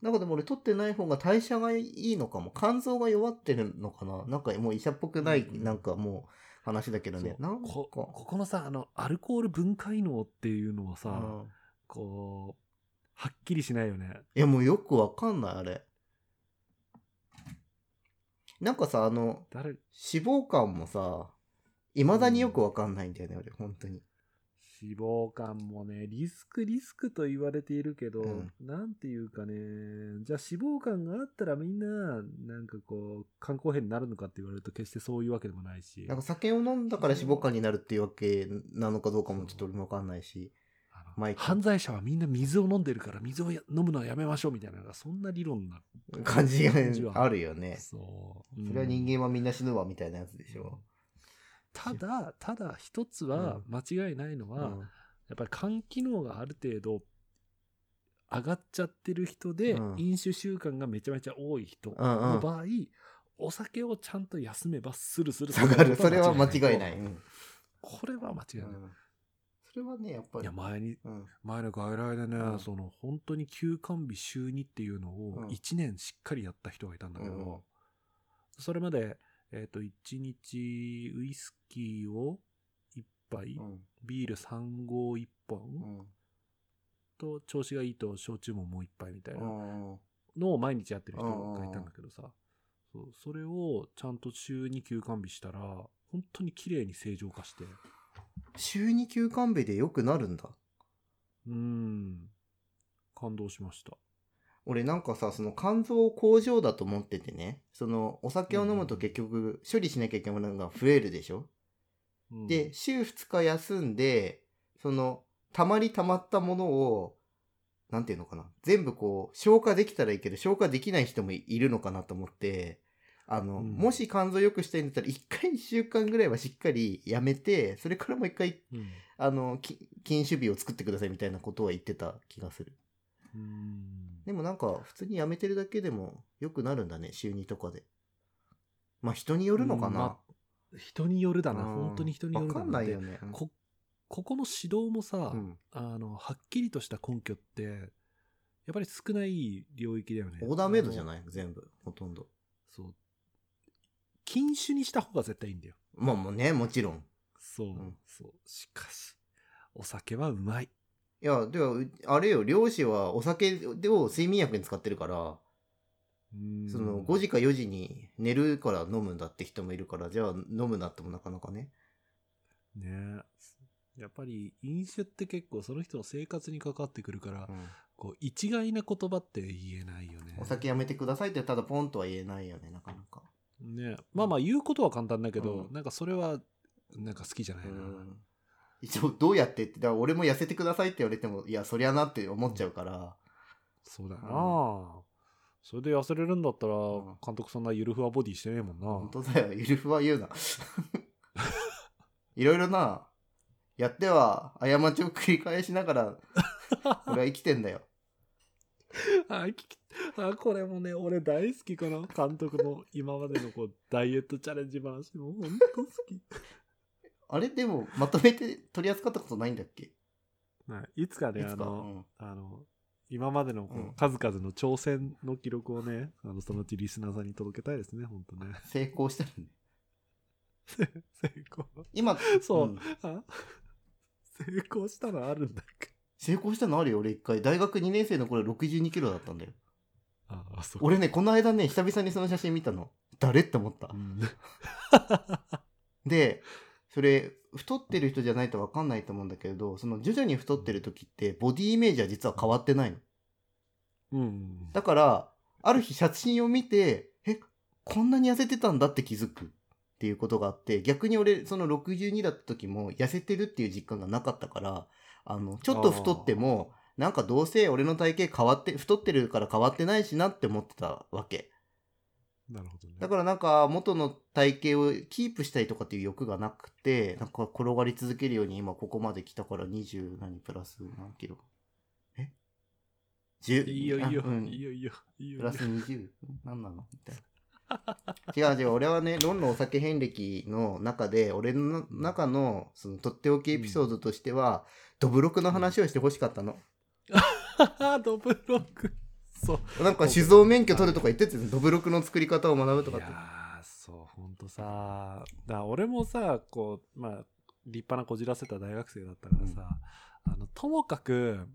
な。なんかでも俺取ってない方が代謝がいいのかも。肝臓が弱ってるのかな？なんかもう医者っぽくない、うんなんかもう話だけどね。なんか。こここのさあのアルコール分解能っていうのはさ、うん。こうはっきりしないよねいやもうよくわかんない、あれ。なんかさ、あの、誰？脂肪肝もさ、未だによくわかんないんだよね、俺、本当に。脂肪肝もね、リスクリスクと言われているけど、うんなんていうかね、じゃあ脂肪肝があったらみんな、なんかこう、肝硬変になるのかって言われると決してそういうわけでもないし、なんか酒を飲んだから脂肪肝になるっていうわけなのかどうかもちょっと俺もわかんないし。犯罪者はみんな水を飲んでるから水をや飲むのはやめましょうみたいなそんな理論な感じがあるよね。そう。それは人間間はみんな死ぬわみたいなやつでしょ。ただ、ただ一つは間違いないのは、うんやっぱり肝機能がある程度上がっちゃってる人で、うん飲酒習慣がめちゃめちゃ多い人うんうんの場合、お酒をちゃんと休めばスルスル下がる。それは間違いいない。うんこれは間違いない。うんそれはね、やっぱり。いや前にうん。前の外来でね、うん。その本当に休館日週2っていうのをうん。1年しっかりやった人がいたんだけど、うんそれまで、えっと1日ウイスキーを1杯、うん。ビール3合1本、うん。と調子がいいと焼酎ももう1杯みたいなうんのを毎日やってる人がいたんだけどさ、そうそれをちゃんと週に休館日したら本当に綺麗に正常化して週に休館日で良くなるんだ。うーん。感動しました。俺なんかさ、その肝臓工場だと思っててね、そのお酒を飲むと結局処理しなきゃいけないものが増えるでしょ、うん。で、週2日休んで、その、たまりたまったものを、なんていうのかな、全部こう、消化できたらいいけど、消化できない人もいるのかなと思って、あの、うん。もし肝臓良くしたいんだったら、1回1週間ぐらいはしっかりやめて、それからもう1回、うん。あの、き禁酒日を作ってくださいみたいなことは言ってた気がする。でもなんか、普通にやめてるだけでも良くなるんだね、週2とかで。まあ人によるのかな。うん。ま。人によるだな、うん。本当に人によるだわかんないよね。こここの指導もさ、うん。あのはっきりとした根拠ってやっぱり少ない領域だよね。オーダーメイドじゃいない？全部、ほとんど。そう禁酒にした方が絶対いいんだよ。まあもうね、もちろん。そう、ん。そう。しかしお酒はうまい。いや、では、うあれよ、漁師はお酒を睡眠薬に使ってるから、その5時か4時に寝るから飲むんだって人もいるから、じゃあ飲むなってもなかなかね。ね。やっぱり飲酒って結構その人の生活に関わってくるから、うん。こう一概な言葉って言えないよね。お酒やめてくださいってただポンとは言えないよね、なかなか。ね。まあまあ言うことは簡単だけど、うん。なんかそれはなんか好きじゃないな、うん。一応、どうやってって、だから俺も痩せてくださいって言われても、いや、そりゃなって思っちゃうから、そうだよな、うん。それで痩せれるんだったら、ん。監督そんなゆるふわボディしてねえもんな。本当だよ、ゆるふは言うな。いろいろな、やっては過ちを繰り返しながら、俺は生きてんだよ。あ聞きあこれもね俺大好きこの監督の今までのこうダイエットチャレンジ話。も本当好き。あれでも、まとめて取り扱ったことないんだっけ？はい。いつかねあの、うん。あの今までのこううん。数々の挑戦の記録をね、あのそのうちリスナーさんに届けたいですね本当ね。成功したらね。成功。今、そう、ん。あ？成功したのあるんだっけ？成功したのあるよ、俺一回。大学2年生の頃62キロだったんだよ。ああそう俺ね、この間ね、久々にその写真見たの。誰って思ったう。ん で、それ、太ってる人じゃないと分かんないと思うんだけれど、その徐々に太ってる時って、ボディイメージは実は変わってないの。うんだから、ある日写真を見て、え、こんなに痩せてたんだって気づくっていうことがあって、逆に俺、その62だった時も痩せてるっていう実感がなかったから、あの、ちょっと太っても、なんかどうせ俺の体型変わって、太ってるから変わってないしなって思ってたわけ。なるほどねだからなんか元の体型をキープしたいとかっていう欲がなくて、なんか転がり続けるように今ここまで来たから20何プラス何キロえ ?10? いいよいいよ、あうんいいよいいよいいよプラス 20? 何なの？みたいな。違う違う、俺はね、ロンのお酒遍歴の中で、俺の中の、その、とっておきエピソードとしては、ドブロクの話をしてほしかったの。ドブロック。そう。なんか酒造免許取るとか言ってて、ドブロクの作り方を学ぶとかって。いやーそうほんとさ。だから俺もさこうまあ立派なこじらせた大学生だったからさ、あのともかく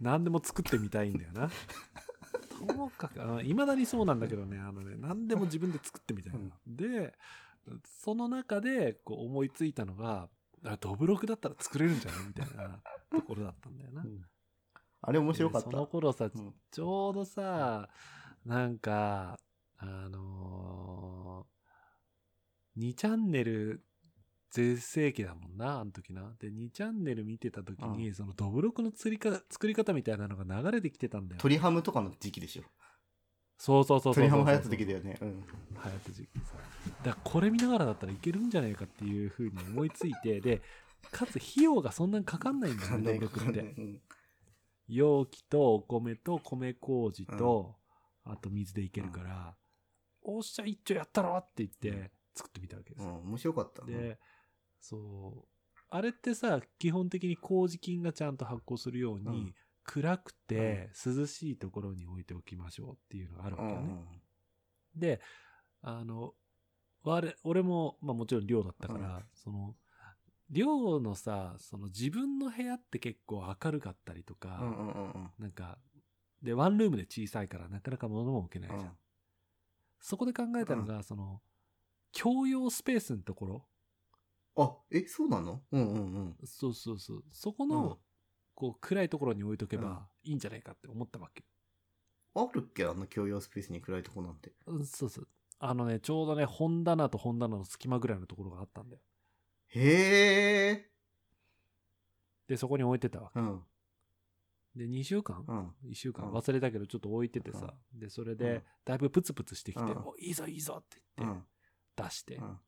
何でも作ってみたいんだよな。ともかくいまだにそうなんだけどねあのね何でも自分で作ってみたいな、でその中でこう思いついたのがあドブロクだったら作れるんじゃない？みたいなところだったんだよな。あれ面白かった。でその頃さ、うんちょうどさ、なんか、あのー、2チャンネル全盛期だもんな、あの時な。で、2チャンネル見てた時に、そのドブロクの釣りか作り方みたいなのが流れてきてたんだよ。鳥ハムとかの時期でしょ。そうそうそうそう。鳥ハム流行った時だよね。うん。流行った時期。さだからこれ見ながらだったらいけるんじゃないかっていうふうに思いついてでかつ費用がそんなにかかんないんだよねって。うん。容器とお米と米麹と、あと水でいけるから、おっしゃ一丁やったろって言って作ってみたわけです、うん、面白かった。でそう。あれってさ基本的に麹菌がちゃんと発酵するように、うん暗くて涼しいところに置いておきましょうっていうのがあるわうんけよね、で、あの、我俺も、まあもちろん寮だったから、うんその、寮のさ、その自分の部屋って結構明るかったりとか、うんうんうんうん。なんか、で、ワンルームで小さいからなかなか物も置けないじゃん。うんそこで考えたのが、その、共用スペースのところ、あ、え、そうなの？うんうんうん。そうそうそう、そこの、うんこう、暗いところに置いとけばいいんじゃないかって思ったわけ。あるっけ？あの共用スペースに暗いとこなんて。うん、そうそう。あのね、ちょうどね、本棚と本棚の隙間ぐらいのところがあったんだよ。へえ。で、そこに置いてたわけ。うん。で、2週間？うん。1週間うん忘れたけどちょっと置いててさ、でそれでだいぶプツプツしてきて「うんおいいぞいいぞ」ってうん。言って出してうん。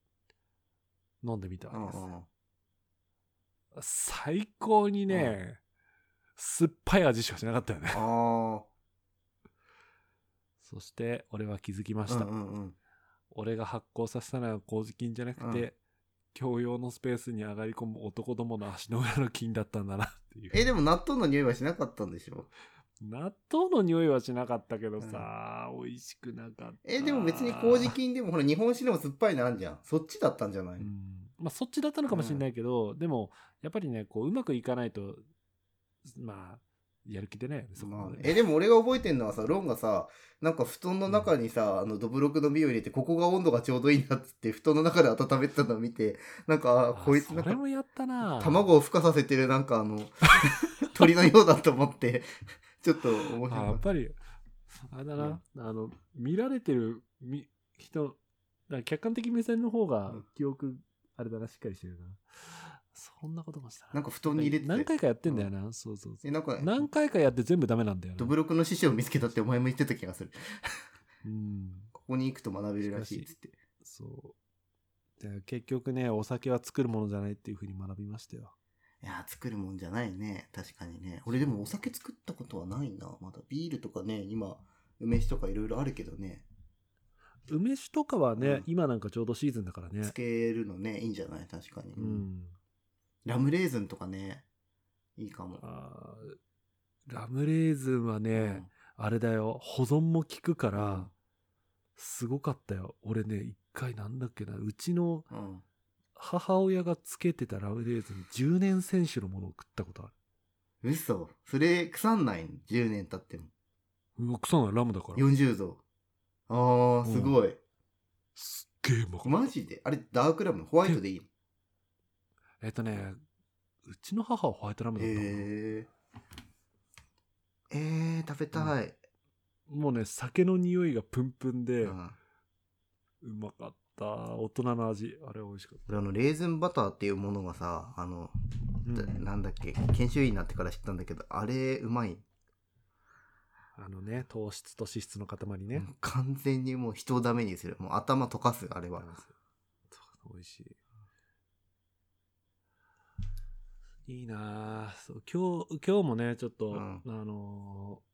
飲んでみたうんわけです、最高にね、酸っぱい味しかしなかったよね。あ そして俺は気づきまあ。した、うんうんうん。俺が発酵させたのは麹菌じゃなくて、うん。共用のスペースに上がり込む男どもの足の裏の菌だったんだなっていう。え、でも納豆の匂いはしなかったんでしょ？納豆の匂いはしなかったけどさ、美味しくなかった。え、でも別に麹菌でもほら日本酒でも酸っぱいのあんじゃん。そっちだったんじゃない？うん。まあそっちだったのかもしれないけど、でもやっぱりねこううまくいかないとまあやる気でねそこまえ、でも俺が覚えてるのはさ、ロンがさ、なんか布団の中にさ、あの、ドブロクの実を入れて、ここが温度がちょうどいいなっつって、布団の中で温めてたのを見て、なんか、こいつなんか、それもやったな。卵を孵化させてるなんかあの、鳥のようだと思って、ちょっと面白あかっやっぱりあれだな、あの見られてるみ人客観的目線の方がうん。記憶あれだなしっかりしてるなそんなこともしたた。なんか布団に入れてて。何回かやってんだよな、そうそうそえ、うなんか、何回かやって全部ダメなんだよなドブロクの師匠を見つけたってお前も言ってた気がする。うんここに行くと学べるらしいっつって。そうで結局ねお酒は作るものじゃないっていうふうに学びましたよいやー、作るもんじゃないね。確かにね。俺でもお酒作ったことはないな。まだビールとかね、今、梅酒とかいろいろあるけどね。梅酒とかはね、うん今なんかちょうどシーズンだからねつけるのね、いいんじゃない？確かに。うんラムレーズンとかね、いいかも。あーラムレーズンはね、あれだよ保存も効くからすごかったよ俺ね一回なんだっけなうちのうん。うん。母親がつけてたラムレーズン10年選手のものを食ったことあ嘘。それ、腐んないの ?10 年経っても。るうわ臭ないラムだから40度。あー、すごい。すっげえうまかったマジで？あれ、ダークラム？ホワイトでいいの？えっとねうちの母はホワイトラムだったかな。へえ。えー、食べたい。もうね酒の匂いがプンプンで、ううんまかった。大人の味。あれ美味しかった。俺あの、レーズンバターっていうものがさ、あの、だうん。なんだっけ、研修医になってから知ったんだけど、あれ、うまい。あのね糖質と脂質の塊ね、完全にもう人をダメにする。もう頭溶かす、あれは。そう美味しいいいなあ。そう今日今日もねちょっと、うん。あのー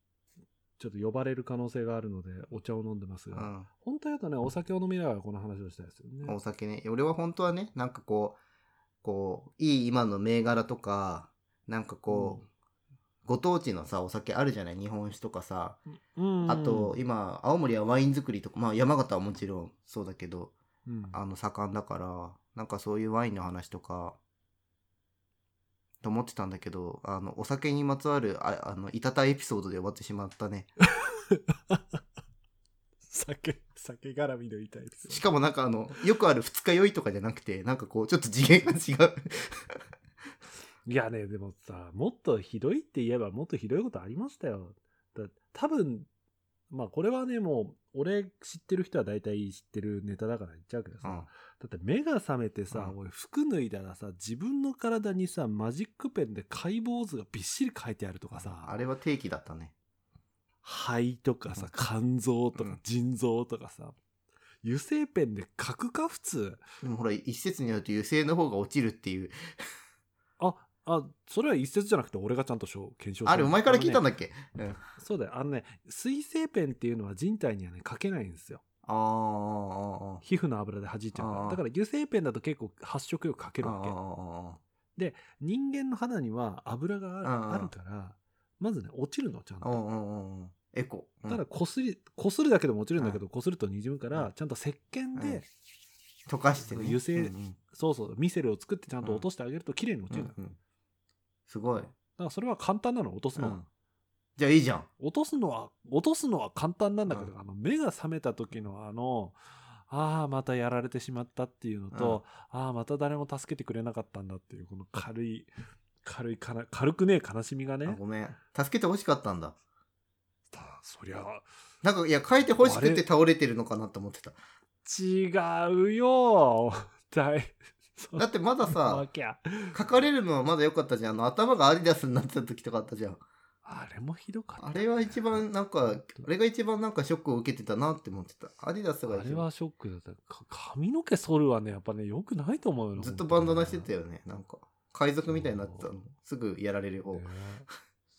ちょっと呼ばれる可能性があるのでお茶を飲んでますが、うん。本当はとねお酒を飲みながらこの話をしたいですよね。お酒ね。俺は本当はね、なんかこう、こう、いい今の銘柄とか、なんかこう、ご当地のさ、お酒あるじゃない？日本酒とかさ。うん。あと、今、青森はワイン作りとか、まあ山形はもちろんそうだけど、うん。あの、盛んだから、なんかそういうワインの話とか、と思ってたんだけど、あの、お酒にまつわる、ああの、いたたエピソードで終わってしまったね。酒、酒絡みの痛いエピソードしかもなんかあの、よくある二日酔いとかじゃなくて、なんかこう、ちょっと次元が違う。いやね、でもさ、もっとひどいって言えばもっとひどいことありましたよ。だ多分、まあこれはね、もう、俺知ってる人は大体知ってるネタだから言っちゃうけどさ、うんだって目が覚めてさ、うん俺服脱いだらさ、自分の体にさ、マジックペンで解剖図がびっしり書いてあるとかさ、あれは定期だったね。肺とかさうん、肝臓とかうん腎臓とかさ、油性ペンで書くか普通。でもほら、一説によると油性の方が落ちるっていう。あ、あ、それは一説じゃなくて俺がちゃんと検証したあれ、お前から聞いたんだだっけ？うん。そうだよ。あのね、水性ペンっていうのは人体にはね、書けないんですよ。あ皮膚の油で弾いちゃうから。だから油性ペンだと結構発色よく書けるわけ。ーあ人間の肌には油があるから、まずね、落ちるの、ちゃんと。エコ。うんただ、こすり、こするだけでも落ちるんだけど、こすると滲むから、ちゃんと石鹸うんで、溶かしてね。油性そうそう、ミセルを作ってちゃんと落としてあげると綺麗に落ちるの。だうんうんすごい。からそれは簡単なの、落とすのは。うんじゃあいいじゃん。落とすのは、落とすのは簡単なんだけど、うんあの、目が覚めた時のあの、ああ、またやられてしまったっていうのと、ああ、また誰も助けてくれなかったんだっていう、この軽い、軽いかな、軽くねえ悲しみがあね。ごめん。助けて欲しかったんだ。たそりゃ、なんか、いや、書いて欲しくて倒れてるのかなと思ってた。違うよだい、そだってまださ書かれるのはまだ良かったじゃん。あの、頭がアディダスになってた時とかあったじゃん。あれもひどかった。あれは一番なんか、あれが一番なんかショックを受けてたなって思ってた。アディダスが一番あれはショックだった。か髪の毛剃るはね、やっぱね、良くないと思うよ。ずっとバンダナしてたよ。よね。なんか、海賊みたいになってたの。すぐやられる方。ね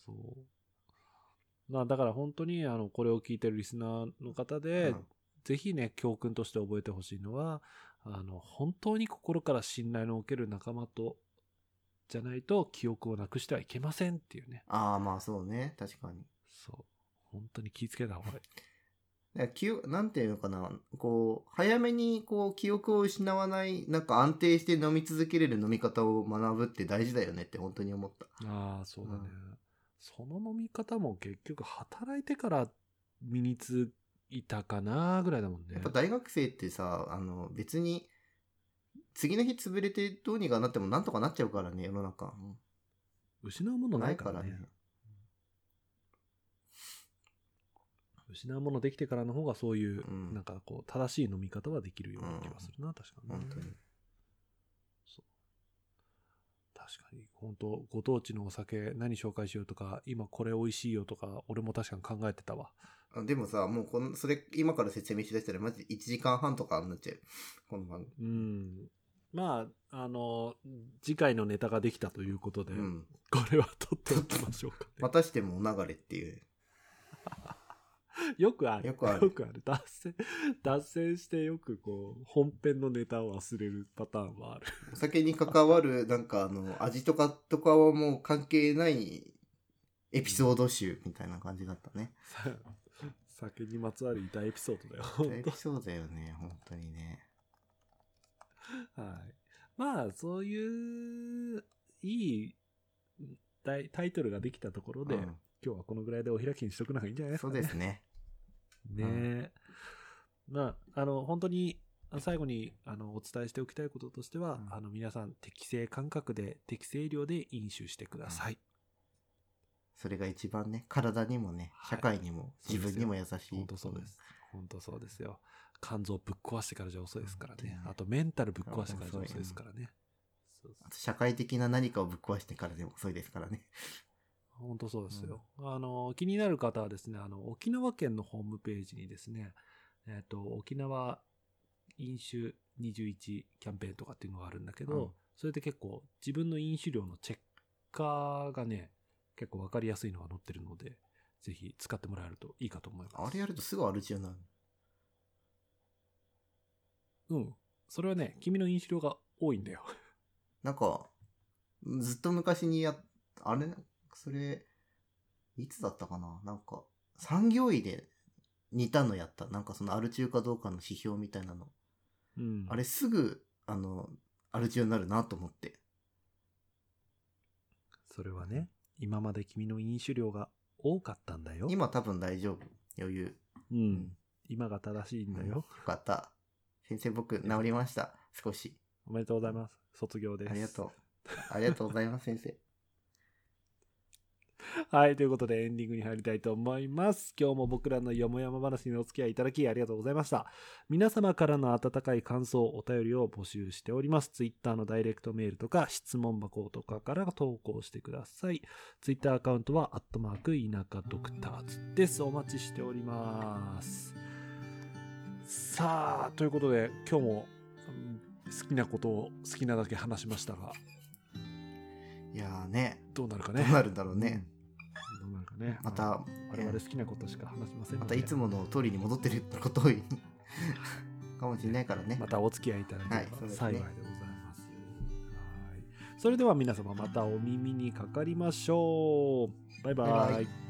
そう。まあだから本当にあのこれを聞いてるリスナーの方で、うんぜひね教訓として覚えてほしいのはあの本当に心から信頼のおける仲間とじゃないと記憶をなくしてはいけませんっていうねああ、まあそうね。確かに。そう本当に気をつけた方がいい記憶なんていうのかな。こう、早めにこう、記憶を失わない、なんか安定して飲み続けれる飲み方を学ぶって大事だよねって本当に思った。ああそうだね、うんその飲み方も結局働いてから身についたかなぐらいだもんね。やっぱ大学生ってさ、あの、別に、次の日潰れてどうにかなってもなんとかなっちゃうからね、世の中。失うものないからね。失うものできてからの方がそういう、うん。なんかこう正しい飲み方はできるような気がするな、確かに、本当に。そう。確かに本当ご当地のお酒何紹介しようとか今これ美味しいよとか俺も確かに考えてたわ。あでもさ、もうこの、それ、今から説明しだしたらマジ1時間半とかになっちゃう。この番組。うんまああの次回のネタができたということで、うん。これは取っておきましょうか、ね またしてもお流れっていう。よくあるよくあるよくある脱線脱線してよくこう本編のネタを忘れるパターンはあるお酒に関わる、なんかあの、味とかとかはもう関係ないエピソード集みたいな感じだったね。さ酒にまつわる痛いエピソードだよ。エピソードだよね、本当にね。はい。まあ、そういう、いいタイタイトルができたところで、うん今日はこのぐらいでお開きにしとくのがいいんじゃないですか、ね。そうですね。ねえ。まあ、あの、本当に、最後にあのお伝えしておきたいこととしては、うんあの皆さん適正感覚で適正量で飲酒してください。それが一番ね、体にもね、はい社会にも、自分にも優しい。本当そうです。本当そうですよ。肝臓ぶっ壊してからじゃ遅いですからね。あとメンタルぶっ壊してからじゃ遅いですからね。社会的な何かをぶっ壊してからでも遅いですからね。本当そうですよ。あの、気になる方はですね、あの、沖縄県のホームページにですね、えっ、と、沖縄飲酒21キャンペーンとかっていうのがあるんだけど、うんそれで結構自分の飲酒量のチェッカーがね、結構わかりやすいのが載ってるので、ぜひ使ってもらえるといいかと思います。あれやるとすぐアル中になる。うん。それはね、君の飲酒量が多いんだよ。なんか、ずっと昔にやっ、あれ、それ、いつだったかな？なんか、産業医で似たのやった。なんかそのアル中かどうかの指標みたいなの。うん。あれすぐ、あの、アル中になるなと思って。それはね、今まで君の飲酒量が多かったんだよ。今多分大丈夫。余裕。うん。今が正しいんだよよ。かった。先生、僕、治りました。少し。おめでとうございます。卒業です。ありがとう。ありがとうございます、先生。はい、ということでエンディングに入りたいと思います。今日も僕らのよもやま話にお付き合いいただきありがとうございました。皆様からの温かい感想、お便りを募集しております。Twitter のダイレクトメールとか質問箱とかから投稿してください。Twitter アカウントは、アットマーク、田舎ドクターズです。お待ちしております。さあ、ということで、今日もうん好きなことを好きなだけ話しましたが、いやーね、どうなるかね。どうなるんだろうね。どうなるかね。また、我々好きなことしか話しませんまたいつもの通りに戻ってることを かもしれないからね。またお付き合いいただければ幸いでございます。はいそれでは皆様またお耳にかかりましょう。バイバイ。バイバイ